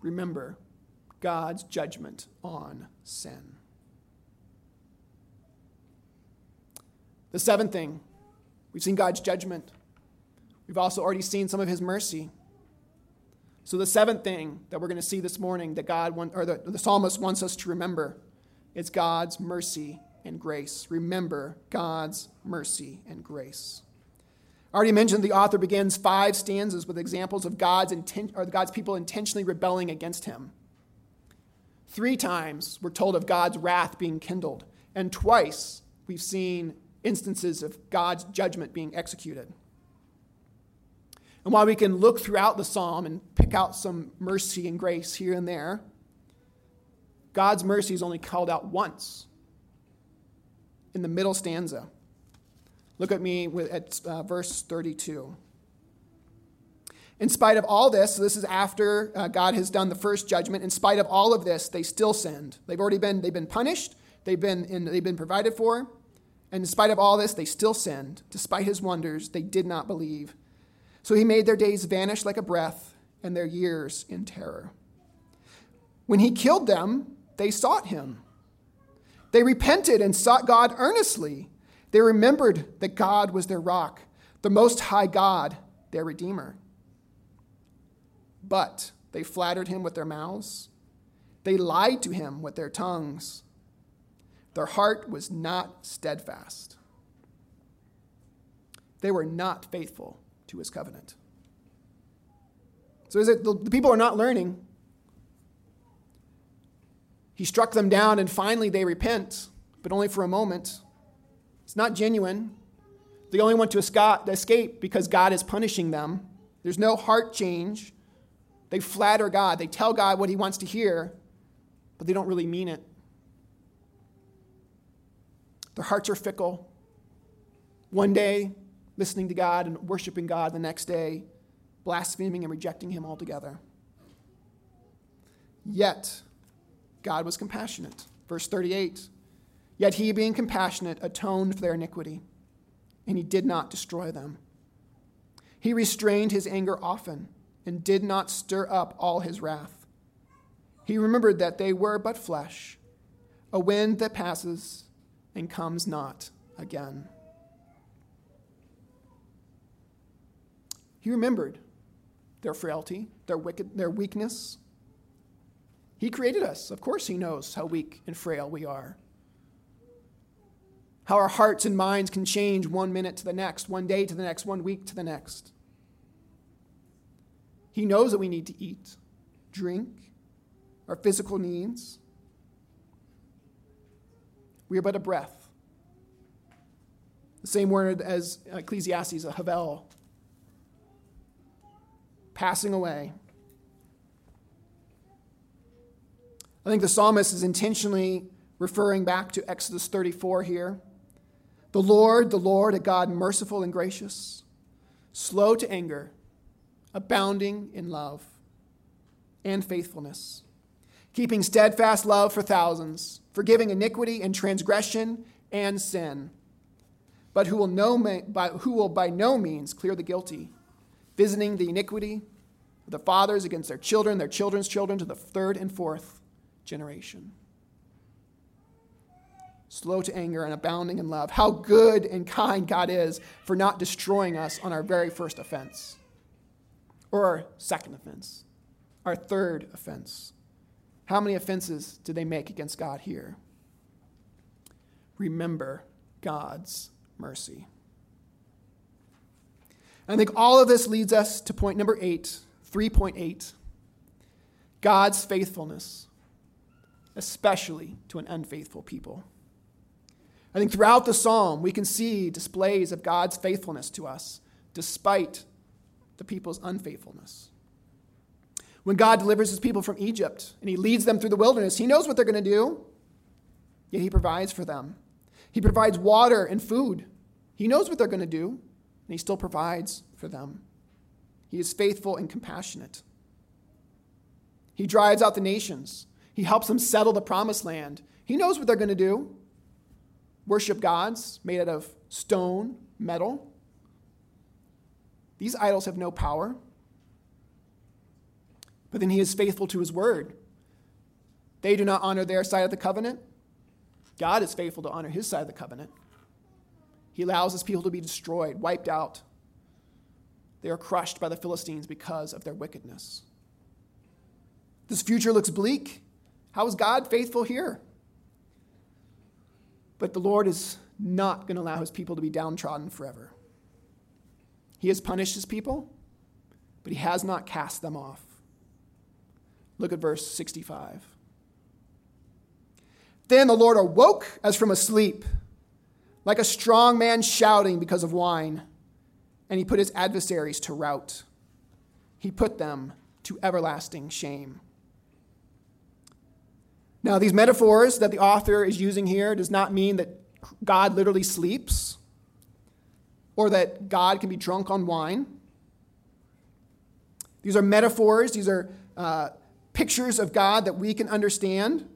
Remember God's judgment on sin. The seventh thing, we've seen God's judgment. We've also already seen some of his mercy. So, the seventh thing that we're going to see this morning that God, want, or the, the psalmist wants us to remember is God's mercy and grace. Remember God's mercy and grace. I already mentioned the author begins five stanzas with examples of God's, inten- or God's people intentionally rebelling against him. Three times we're told of God's wrath being kindled, and twice we've seen instances of God's judgment being executed. And while we can look throughout the psalm and pick out some mercy and grace here and there, God's mercy is only called out once in the middle stanza. Look at me at uh, verse 32. In spite of all this, so this is after uh, God has done the first judgment. In spite of all of this, they still sinned. They've already been they've been punished. They've been in, they've been provided for, and in spite of all this, they still sinned. Despite His wonders, they did not believe. So he made their days vanish like a breath and their years in terror. When he killed them, they sought him. They repented and sought God earnestly. They remembered that God was their rock, the Most High God, their Redeemer. But they flattered him with their mouths, they lied to him with their tongues. Their heart was not steadfast. They were not faithful to his covenant. So is it the, people are not learning? He struck them down and finally they repent, but only for a moment. It's not genuine. They only want to escape because God is punishing them. There's no heart change. They flatter God. They tell God what he wants to hear, but they don't really mean it. Their hearts are fickle. One day, listening to God and worshiping God, the next day, blaspheming and rejecting him altogether. Yet, God was compassionate. Verse 38 Yet he, being compassionate, atoned for their iniquity, and he did not destroy them. He restrained his anger often, and did not stir up all his wrath. He remembered that they were but flesh, a wind that passes and comes not again. He remembered their frailty, their, wicked, their weakness. He created us. Of course, He knows how weak and frail we are. How our hearts and minds can change one minute to the next, one day to the next, one week to the next. He knows that we need to eat, drink, our physical needs. We are but a breath. The same word as Ecclesiastes, a havel, passing away. I think the psalmist is intentionally referring back to Exodus 34 here. The Lord, the Lord, a God merciful and gracious, slow to anger, abounding in love and faithfulness, keeping steadfast love for thousands, forgiving iniquity and transgression and sin, but who will, no, by, who will by no means clear the guilty visiting the iniquity of the fathers against their children, their children's children, to the third and fourth generation. Slow to anger and abounding in love. How good and kind God is for not destroying us on our very first offense, or our second offense, our third offense. How many offenses did they make against God here? Remember God's mercy. I think all of this leads us to point number eight, 3.8 God's faithfulness, especially to an unfaithful people. I think throughout the psalm, we can see displays of God's faithfulness to us, despite the people's unfaithfulness. When God delivers his people from Egypt and he leads them through the wilderness, he knows what they're going to do, yet he provides for them. He provides water and food. He knows what they're going to do, and he still provides for them. He is faithful and compassionate. He drives out the nations. He helps them settle the promised land. He knows what they're going to do worship gods made out of stone, metal. These idols have no power. But then he is faithful to his word. They do not honor their side of the covenant. God is faithful to honor his side of the covenant. He allows his people to be destroyed, wiped out. They are crushed by the Philistines because of their wickedness. This future looks bleak. How is God faithful here? But the Lord is not going to allow his people to be downtrodden forever. He has punished his people, but he has not cast them off. Look at verse 65. Then the Lord awoke as from a sleep like a strong man shouting because of wine. And he put his adversaries to rout. He put them to everlasting shame. Now, these metaphors that the author is using here does not mean that God literally sleeps or that God can be drunk on wine. These are metaphors, these are uh, pictures of God that we can understand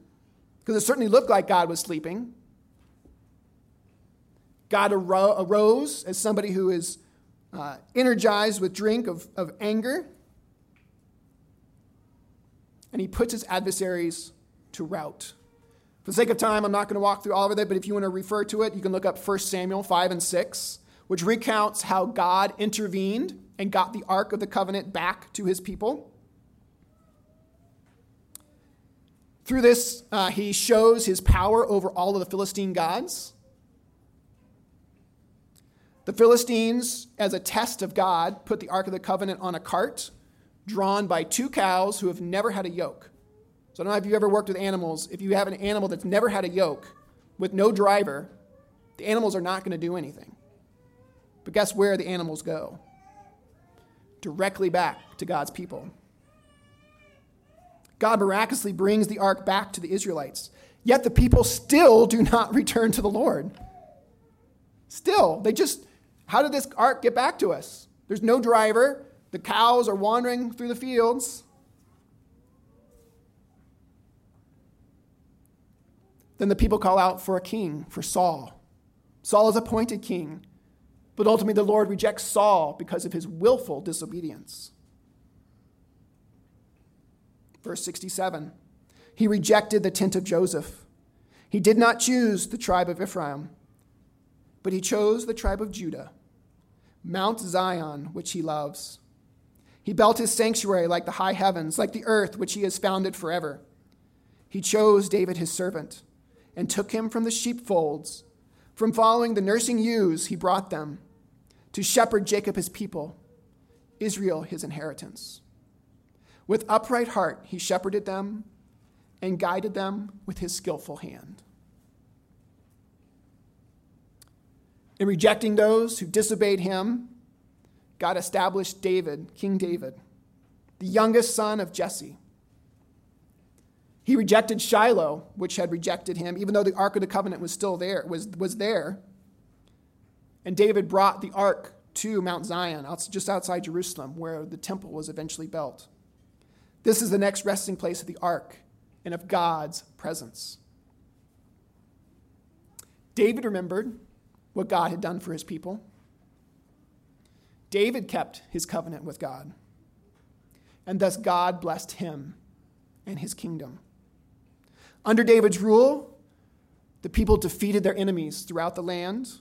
because it certainly looked like God was sleeping. God arose as somebody who is uh, energized with drink of, of anger, and he puts his adversaries to rout. For the sake of time, I'm not going to walk through all of it, but if you want to refer to it, you can look up 1 Samuel 5 and 6, which recounts how God intervened and got the Ark of the Covenant back to his people. Through this, uh, he shows his power over all of the Philistine gods. The Philistines, as a test of God, put the Ark of the Covenant on a cart drawn by two cows who have never had a yoke. So I don't know if you've ever worked with animals. If you have an animal that's never had a yoke with no driver, the animals are not going to do anything. But guess where the animals go? directly back to God's people. God miraculously brings the ark back to the Israelites, yet the people still do not return to the Lord. Still, they just, how did this ark get back to us? There's no driver. The cows are wandering through the fields. Then the people call out for a king, for Saul. Saul is appointed king, but ultimately the Lord rejects Saul because of his willful disobedience. Verse 67 He rejected the tent of Joseph. He did not choose the tribe of Ephraim, but he chose the tribe of Judah, Mount Zion, which he loves. He built his sanctuary like the high heavens, like the earth which he has founded forever. He chose David his servant and took him from the sheepfolds. From following the nursing ewes, he brought them to shepherd Jacob his people, Israel his inheritance. With upright heart, he shepherded them and guided them with his skillful hand. In rejecting those who disobeyed him, God established David, King David, the youngest son of Jesse he rejected Shiloh, which had rejected him, even though the Ark of the Covenant was still there, was, was there. And David brought the Ark to Mount Zion, just outside Jerusalem, where the temple was eventually built. This is the next resting place of the Ark and of God's presence. David remembered what God had done for his people. David kept his covenant with God. And thus God blessed him and his kingdom. Under David's rule, the people defeated their enemies throughout the land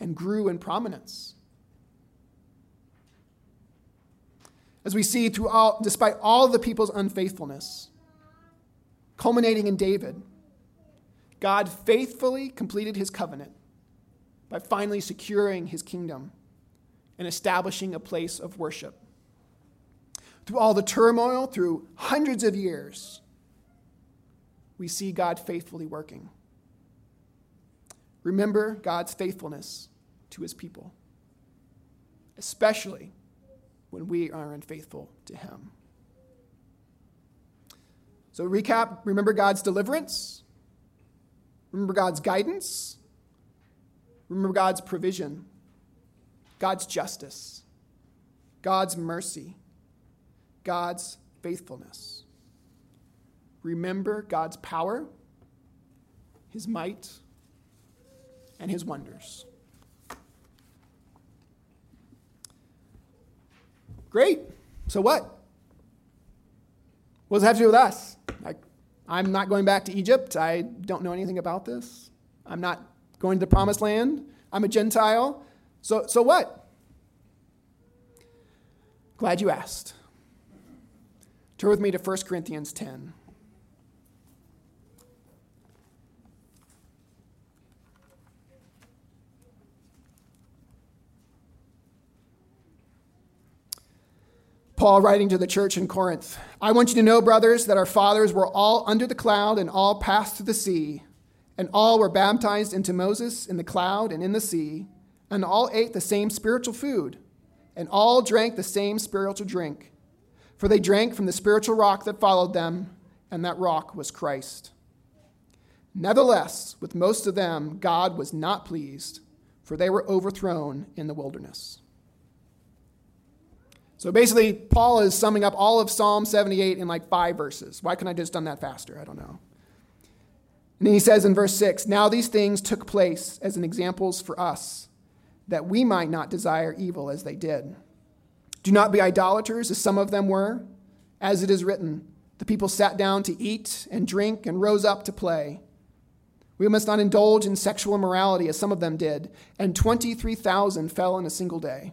and grew in prominence. As we see, through all, despite all the people's unfaithfulness, culminating in David, God faithfully completed his covenant by finally securing his kingdom and establishing a place of worship. Through all the turmoil, through hundreds of years, we see God faithfully working. Remember God's faithfulness to his people, especially when we are unfaithful to him. So, recap remember God's deliverance, remember God's guidance, remember God's provision, God's justice, God's mercy, God's faithfulness. Remember God's power, His might, and His wonders. Great. So what? What does it have to do with us? I'm not going back to Egypt. I don't know anything about this. I'm not going to the promised land. I'm a Gentile. So, so what? Glad you asked. Turn with me to 1 Corinthians 10. Paul writing to the church in Corinth I want you to know, brothers, that our fathers were all under the cloud and all passed through the sea, and all were baptized into Moses in the cloud and in the sea, and all ate the same spiritual food, and all drank the same spiritual drink. For they drank from the spiritual rock that followed them, and that rock was Christ. Nevertheless, with most of them, God was not pleased, for they were overthrown in the wilderness. So basically, Paul is summing up all of Psalm 78 in like five verses. Why couldn't I just done that faster? I don't know. And then he says in verse 6 Now these things took place as an examples for us, that we might not desire evil as they did. Do not be idolaters, as some of them were. As it is written, the people sat down to eat and drink and rose up to play. We must not indulge in sexual immorality, as some of them did, and 23,000 fell in a single day.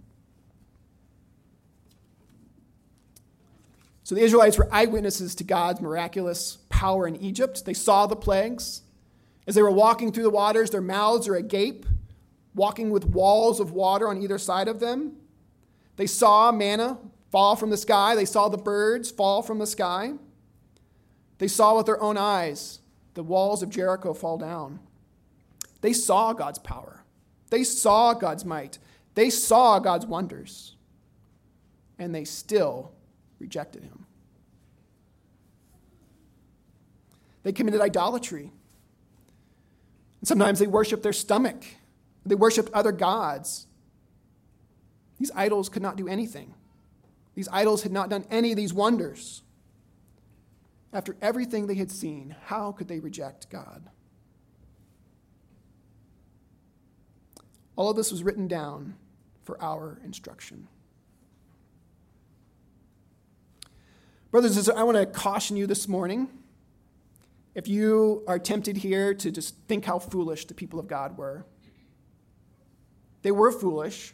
So the Israelites were eyewitnesses to God's miraculous power in Egypt. They saw the plagues. As they were walking through the waters, their mouths are agape, walking with walls of water on either side of them. They saw manna fall from the sky. They saw the birds fall from the sky. They saw with their own eyes the walls of Jericho fall down. They saw God's power. They saw God's might. They saw God's wonders. And they still rejected him. They committed idolatry. And sometimes they worshiped their stomach, they worshiped other gods. These idols could not do anything. These idols had not done any of these wonders. After everything they had seen, how could they reject God? All of this was written down for our instruction. Brothers I want to caution you this morning. If you are tempted here to just think how foolish the people of God were, they were foolish,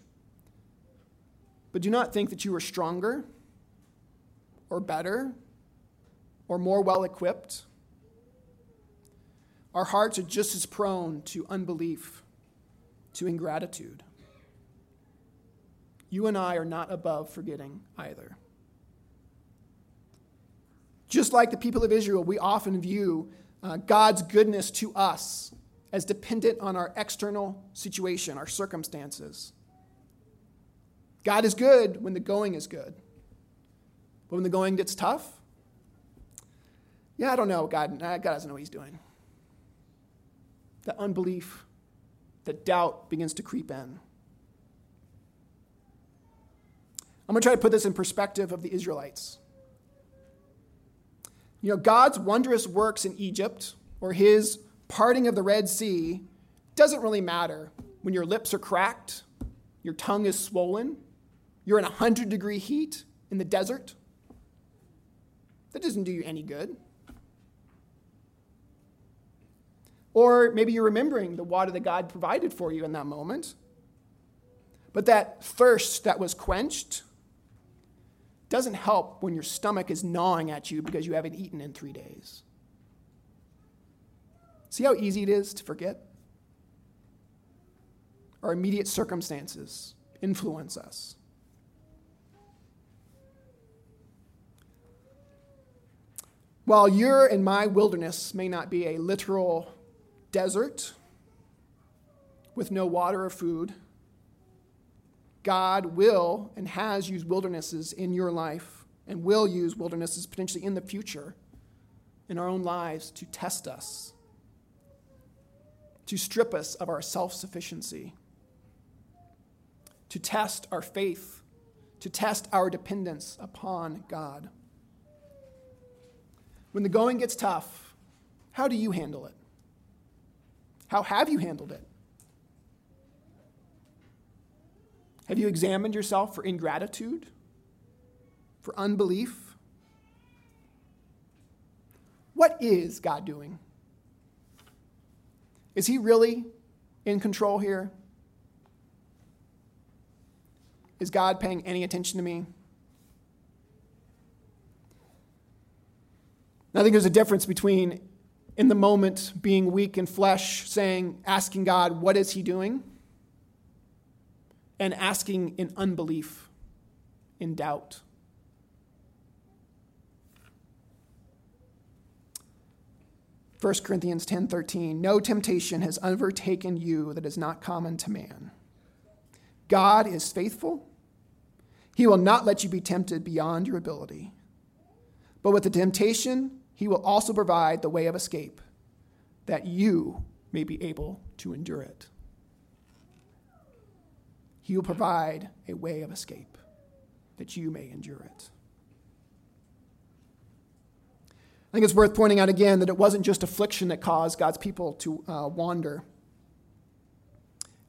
but do not think that you were stronger or better or more well equipped. Our hearts are just as prone to unbelief, to ingratitude. You and I are not above forgetting either. Just like the people of Israel, we often view uh, God's goodness to us as dependent on our external situation, our circumstances. God is good when the going is good. But when the going gets tough, yeah, I don't know. God, God doesn't know what he's doing. The unbelief, that doubt begins to creep in. I'm going to try to put this in perspective of the Israelites. You know, God's wondrous works in Egypt or his parting of the Red Sea doesn't really matter when your lips are cracked, your tongue is swollen, you're in 100 degree heat in the desert. That doesn't do you any good. Or maybe you're remembering the water that God provided for you in that moment. But that thirst that was quenched doesn't help when your stomach is gnawing at you because you haven't eaten in three days. See how easy it is to forget? Our immediate circumstances influence us. While your and my wilderness may not be a literal desert with no water or food, God will and has used wildernesses in your life and will use wildernesses potentially in the future in our own lives to test us, to strip us of our self sufficiency, to test our faith, to test our dependence upon God. When the going gets tough, how do you handle it? How have you handled it? Have you examined yourself for ingratitude, for unbelief? What is God doing? Is He really in control here? Is God paying any attention to me? I think there's a difference between in the moment being weak in flesh, saying, asking God, what is He doing? And asking in unbelief, in doubt. First Corinthians 10:13 No temptation has overtaken you that is not common to man. God is faithful. He will not let you be tempted beyond your ability. But with the temptation, he will also provide the way of escape that you may be able to endure it. He will provide a way of escape that you may endure it. I think it's worth pointing out again that it wasn't just affliction that caused God's people to uh, wander.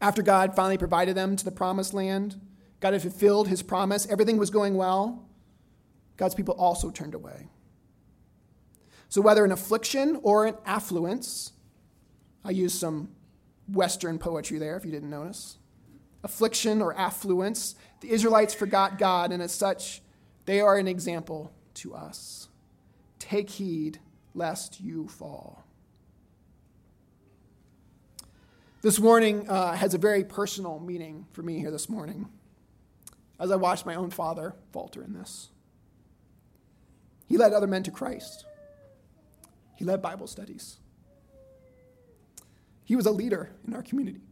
After God finally provided them to the promised land, God had fulfilled his promise, everything was going well, God's people also turned away. So, whether an affliction or an affluence, I used some Western poetry there if you didn't notice affliction or affluence. The Israelites forgot God, and as such, they are an example to us. Take heed lest you fall. This warning uh, has a very personal meaning for me here this morning as I watched my own father falter in this. He led other men to Christ, he led Bible studies. He was a leader in our community.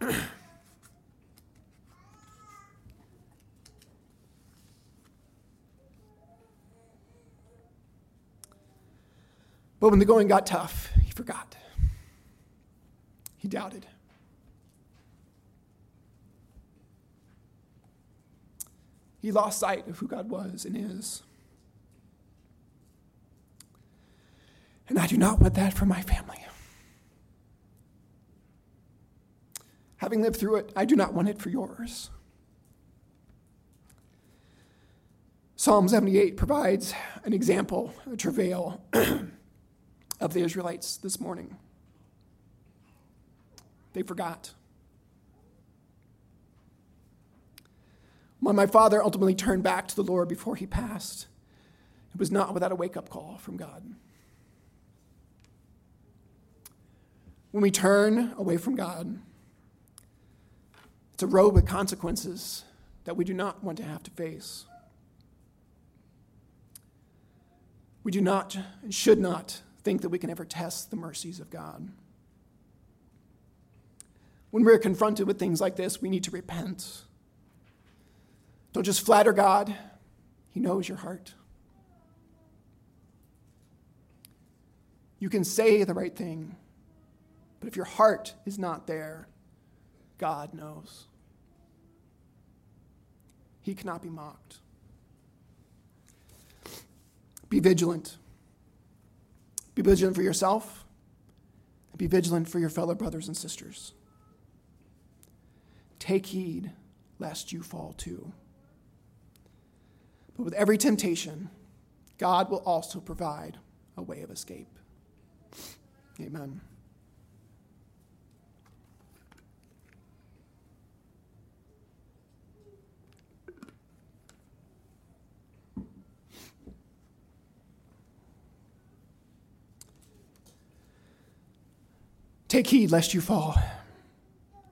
But when the going got tough, he forgot. He doubted. He lost sight of who God was and is. And I do not want that for my family. Having lived through it, I do not want it for yours. Psalm 78 provides an example, a travail of the Israelites this morning. They forgot. When my father ultimately turned back to the Lord before he passed, it was not without a wake up call from God. When we turn away from God, it's a road with consequences that we do not want to have to face. We do not and should not think that we can ever test the mercies of God. When we're confronted with things like this, we need to repent. Don't just flatter God, He knows your heart. You can say the right thing, but if your heart is not there, God knows. He cannot be mocked. Be vigilant. Be vigilant for yourself, and be vigilant for your fellow brothers and sisters. Take heed lest you fall too. But with every temptation, God will also provide a way of escape. Amen. Take heed lest you fall.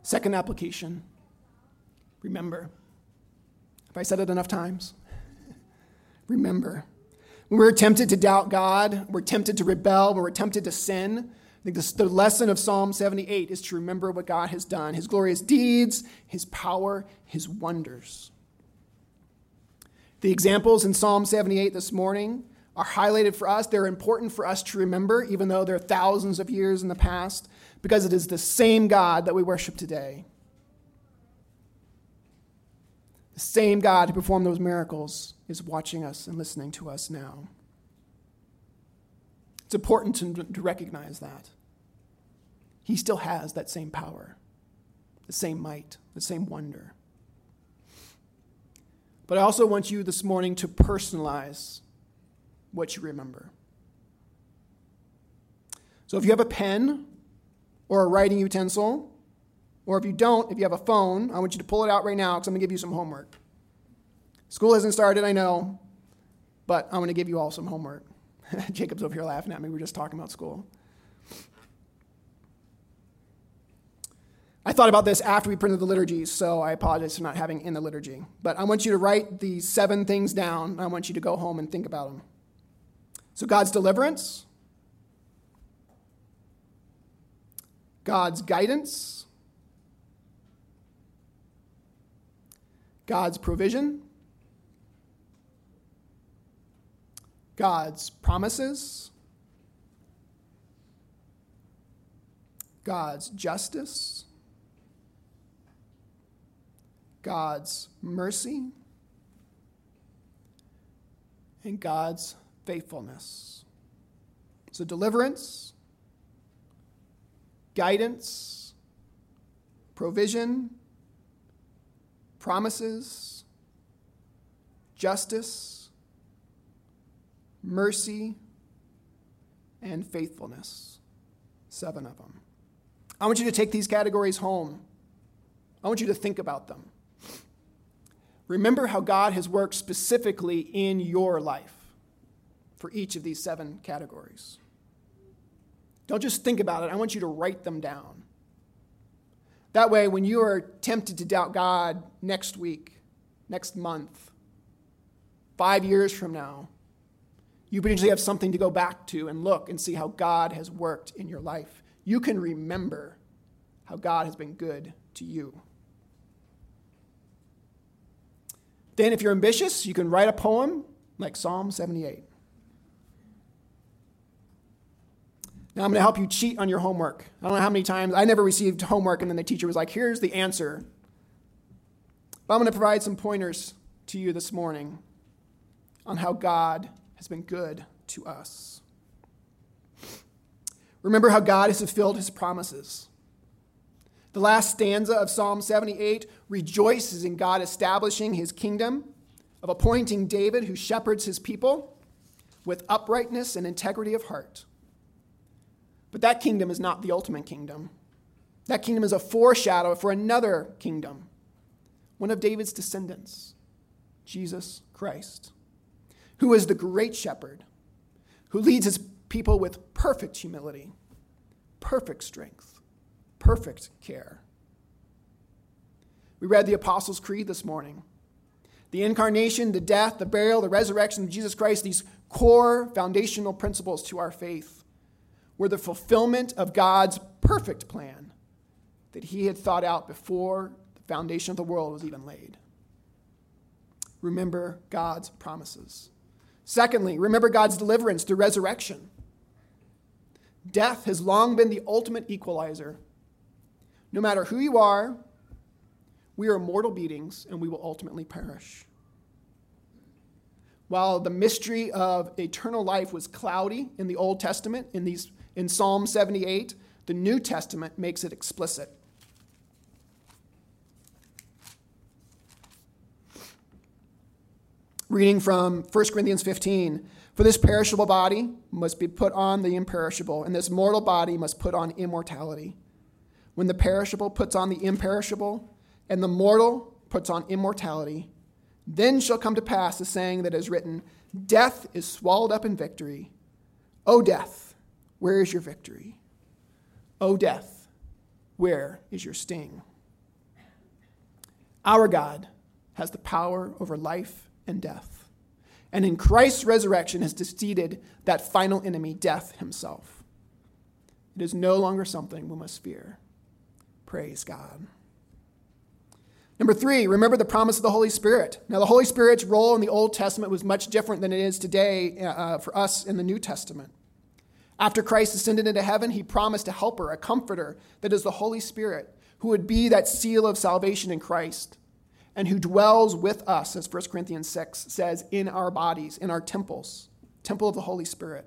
Second application remember. Have I said it enough times? remember. When we're tempted to doubt God, we're tempted to rebel, when we're tempted to sin, I think this, the lesson of Psalm 78 is to remember what God has done His glorious deeds, His power, His wonders. The examples in Psalm 78 this morning are highlighted for us. They're important for us to remember, even though they're thousands of years in the past because it is the same God that we worship today. The same God who performed those miracles is watching us and listening to us now. It's important to, to recognize that. He still has that same power, the same might, the same wonder. But I also want you this morning to personalize what you remember. So if you have a pen or a writing utensil. Or if you don't, if you have a phone, I want you to pull it out right now because I'm going to give you some homework. School hasn't started, I know, but I'm going to give you all some homework. Jacob's over here laughing at me. We were just talking about school. I thought about this after we printed the liturgies, so I apologize for not having in the liturgy. But I want you to write the seven things down. I want you to go home and think about them. So, God's deliverance, God's guidance, God's provision, God's promises, God's justice, God's mercy, and God's faithfulness. So, deliverance, guidance, provision, promises, justice, mercy, and faithfulness. Seven of them. I want you to take these categories home. I want you to think about them. Remember how God has worked specifically in your life. for each of these seven categories. Don't just think about it, I want you to write them down. That way, when you are tempted to doubt God next week, next month, five years from now, you potentially have something to go back to and look and see how God has worked in your life. You can remember how God has been good to you. Then, if you're ambitious, you can write a poem like Psalm 78. Now, I'm going to help you cheat on your homework. I don't know how many times I never received homework, and then the teacher was like, here's the answer. But I'm going to provide some pointers to you this morning on how God has been good to us. Remember how God has fulfilled his promises. The last stanza of Psalm 78 rejoices in God establishing his kingdom, of appointing David, who shepherds his people, with uprightness and integrity of heart. But that kingdom is not the ultimate kingdom. That kingdom is a foreshadow for another kingdom, one of David's descendants, Jesus Christ, who is the great shepherd, who leads his people with perfect humility, perfect strength, perfect care. We read the Apostles' Creed this morning. The incarnation, the death, the burial, the resurrection of Jesus Christ, these core foundational principles to our faith were the fulfillment of God's perfect plan that he had thought out before the foundation of the world was even laid. Remember God's promises. Secondly, remember God's deliverance through resurrection. Death has long been the ultimate equalizer. No matter who you are, we are mortal beings and we will ultimately perish. While the mystery of eternal life was cloudy in the Old Testament, in these in Psalm 78, the New Testament makes it explicit. Reading from 1 Corinthians 15 For this perishable body must be put on the imperishable, and this mortal body must put on immortality. When the perishable puts on the imperishable, and the mortal puts on immortality, then shall come to pass the saying that is written Death is swallowed up in victory. O death! Where is your victory? O death, where is your sting? Our God has the power over life and death, and in Christ's resurrection has defeated that final enemy, death himself. It is no longer something we must fear. Praise God. Number three, remember the promise of the Holy Spirit. Now, the Holy Spirit's role in the Old Testament was much different than it is today uh, for us in the New Testament. After Christ ascended into heaven, he promised a helper, a comforter, that is the Holy Spirit, who would be that seal of salvation in Christ and who dwells with us, as 1 Corinthians 6 says, in our bodies, in our temples, temple of the Holy Spirit.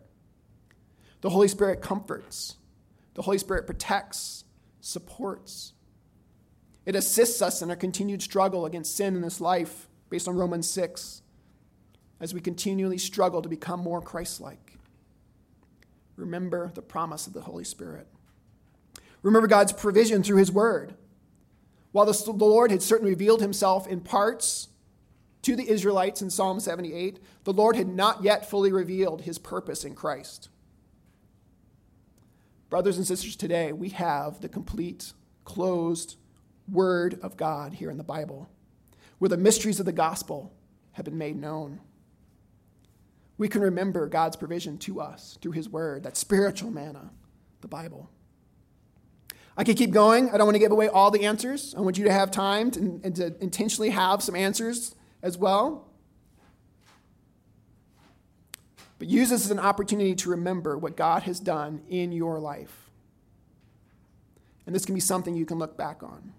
The Holy Spirit comforts, the Holy Spirit protects, supports. It assists us in our continued struggle against sin in this life, based on Romans 6, as we continually struggle to become more Christ like. Remember the promise of the Holy Spirit. Remember God's provision through His Word. While the Lord had certainly revealed Himself in parts to the Israelites in Psalm 78, the Lord had not yet fully revealed His purpose in Christ. Brothers and sisters, today we have the complete, closed Word of God here in the Bible, where the mysteries of the gospel have been made known we can remember God's provision to us through His Word, that spiritual manna, the Bible. I could keep going. I don't want to give away all the answers. I want you to have time to, and to intentionally have some answers as well. But use this as an opportunity to remember what God has done in your life. And this can be something you can look back on.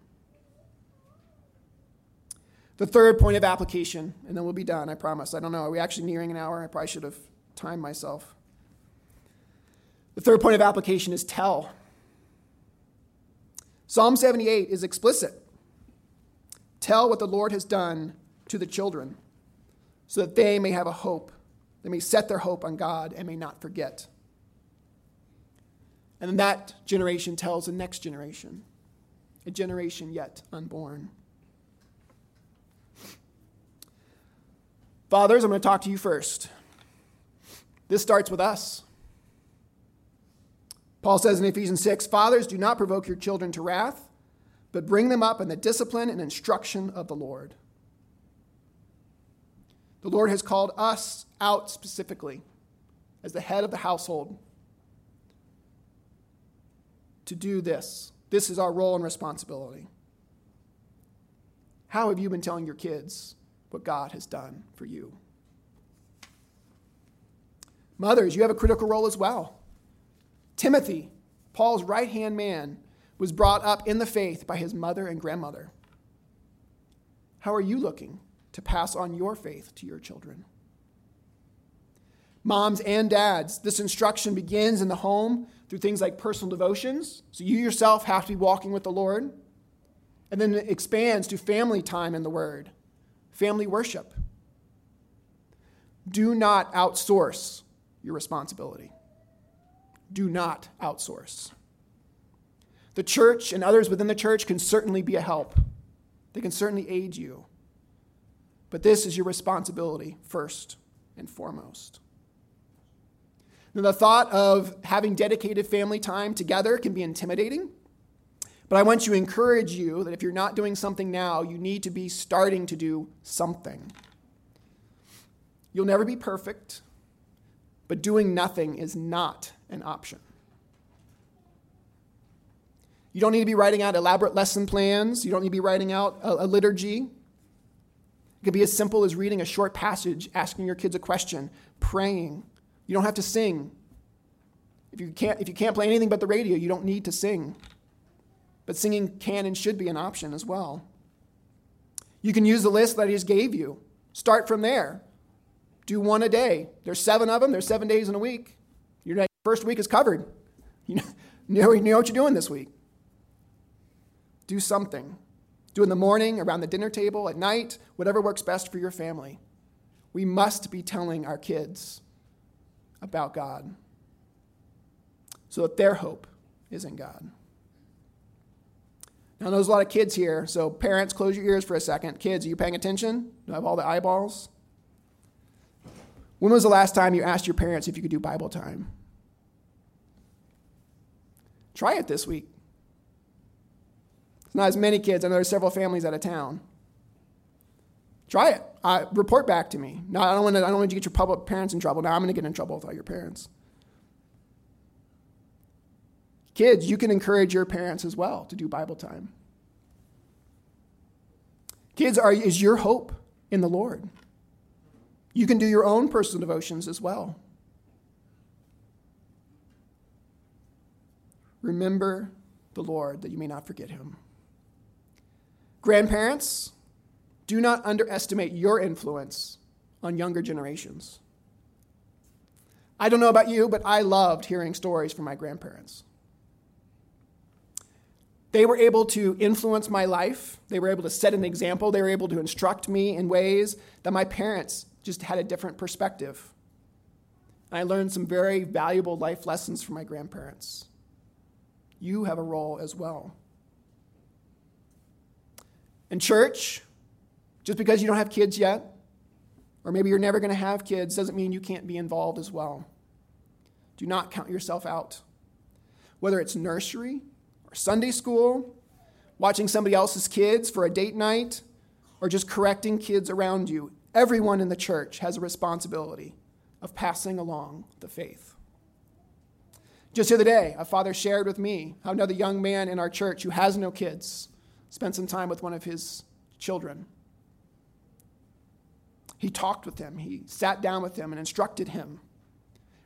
The third point of application, and then we'll be done, I promise. I don't know. Are we actually nearing an hour? I probably should have timed myself. The third point of application is tell. Psalm 78 is explicit. Tell what the Lord has done to the children so that they may have a hope. They may set their hope on God and may not forget. And then that generation tells the next generation, a generation yet unborn. Fathers, I'm going to talk to you first. This starts with us. Paul says in Ephesians 6 Fathers, do not provoke your children to wrath, but bring them up in the discipline and instruction of the Lord. The Lord has called us out specifically as the head of the household to do this. This is our role and responsibility. How have you been telling your kids what God has done for you? Mothers, you have a critical role as well. Timothy, Paul's right hand man, was brought up in the faith by his mother and grandmother. How are you looking to pass on your faith to your children? Moms and dads, this instruction begins in the home through things like personal devotions. So you yourself have to be walking with the Lord. And then it expands to family time in the Word, family worship. Do not outsource your responsibility. Do not outsource. The church and others within the church can certainly be a help, they can certainly aid you. But this is your responsibility first and foremost. Now, the thought of having dedicated family time together can be intimidating, but I want to encourage you that if you're not doing something now, you need to be starting to do something. You'll never be perfect, but doing nothing is not an option. You don't need to be writing out elaborate lesson plans. You don't need to be writing out a, a liturgy. It could be as simple as reading a short passage, asking your kids a question, praying, you don't have to sing. If you can't, if you can't play anything but the radio, you don't need to sing. But singing can and should be an option as well. You can use the list that he just gave you. Start from there. Do one a day. There's seven of them. There's seven days in a week. Your first week is covered. You know, you know what you're doing this week. Do something. Do in the morning, around the dinner table, at night, whatever works best for your family. We must be telling our kids about God so that their hope is in God. Now, there's a lot of kids here, so parents, close your ears for a second. Kids, are you paying attention? Do I have all the eyeballs? When was the last time you asked your parents if you could do Bible time? Try it this week. It's not as many kids. I know there's several families out of town. Try it. Uh, report back to me. No, I don't want to. I don't want you to get your public parents in trouble. Now I'm going to get in trouble with all your parents. Kids, you can encourage your parents as well to do Bible time. Kids, are, is your hope in the Lord. You can do your own personal devotions as well. Remember the Lord that you may not forget him. Grandparents, do not underestimate your influence on younger generations. I don't know about you, but I loved hearing stories from my grandparents. They were able to influence my life. They were able to set an example. They were able to instruct me in ways that my parents just had a different perspective. I learned some very valuable life lessons from my grandparents. You have a role as well. In church, just because you don't have kids yet, or maybe you're never going to have kids, doesn't mean you can't be involved as well. Do not count yourself out. Whether it's nursery or Sunday school, watching somebody else's kids for a date night, or just correcting kids around you, everyone in the church has a responsibility of passing along the faith. Just the other day, a father shared with me how another young man in our church who has no kids spent some time with one of his children. He talked with him, he sat down with him and instructed him.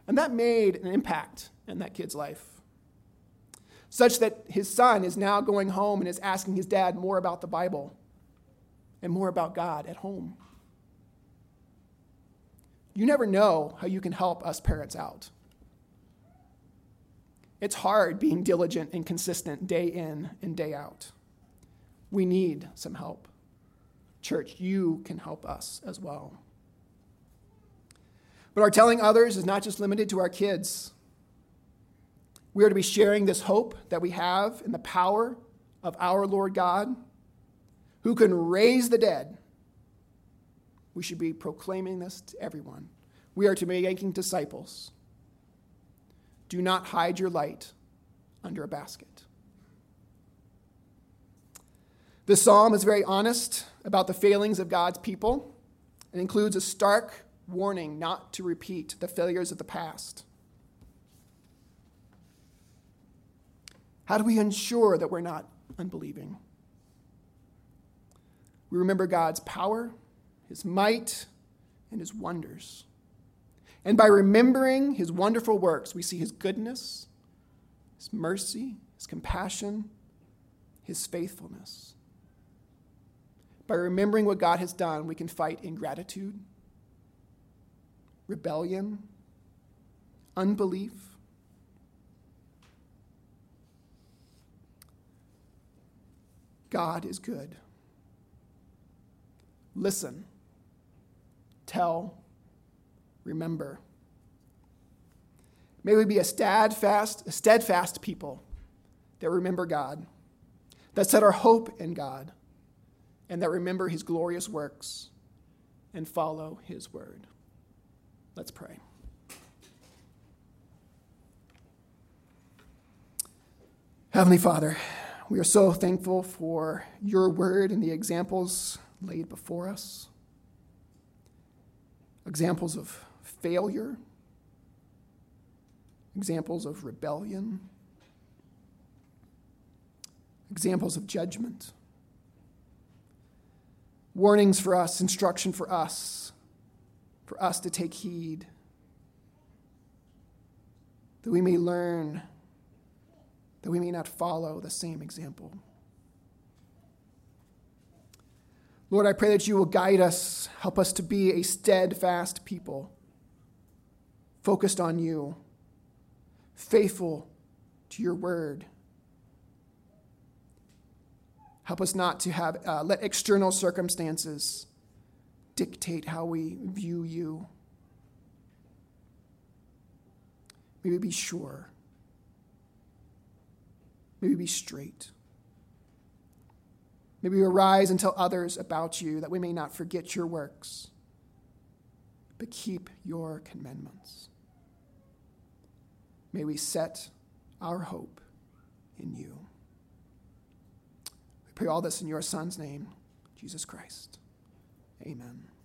And that made an impact in that kid's life. Such that his son is now going home and is asking his dad more about the Bible and more about God at home. You never know how you can help us parents out. It's hard being diligent and consistent day in and day out. We need some help. Church, you can help us as well. But our telling others is not just limited to our kids. We are to be sharing this hope that we have in the power of our Lord God, who can raise the dead. We should be proclaiming this to everyone. we are to be making disciples. Do not hide your light under a basket. This psalm is very honest about the failings of God's people and includes a stark warning not to repeat the failures of the past. How do we ensure that we're not unbelieving? We remember God's power, His might, and His wonders. And by remembering His wonderful works, we see His goodness, His mercy, His compassion, His faithfulness. By remembering what God has done, we can fight ingratitude, rebellion, unbelief. God is good. Listen, tell, remember. May we be a steadfast, a steadfast people that remember God, that set our hope in God and that remember his glorious works and follow his word. Let's pray. Heavenly Father, we are so thankful for your word and the examples laid before us. Examples of failure, examples of rebellion, examples of judgment. Warnings for us, instruction for us, for us to take heed, that we may learn, that we may not follow the same example. Lord, I pray that you will guide us, help us to be a steadfast people, focused on you, faithful to your word Help us not to have, uh, let external circumstances dictate how we view you. May we be sure. May we be straight. May we arise and tell others about you that we may not forget your works, but keep your commandments. May we set our hope in you We pray all this in your Son's name, Jesus Christ. Amen.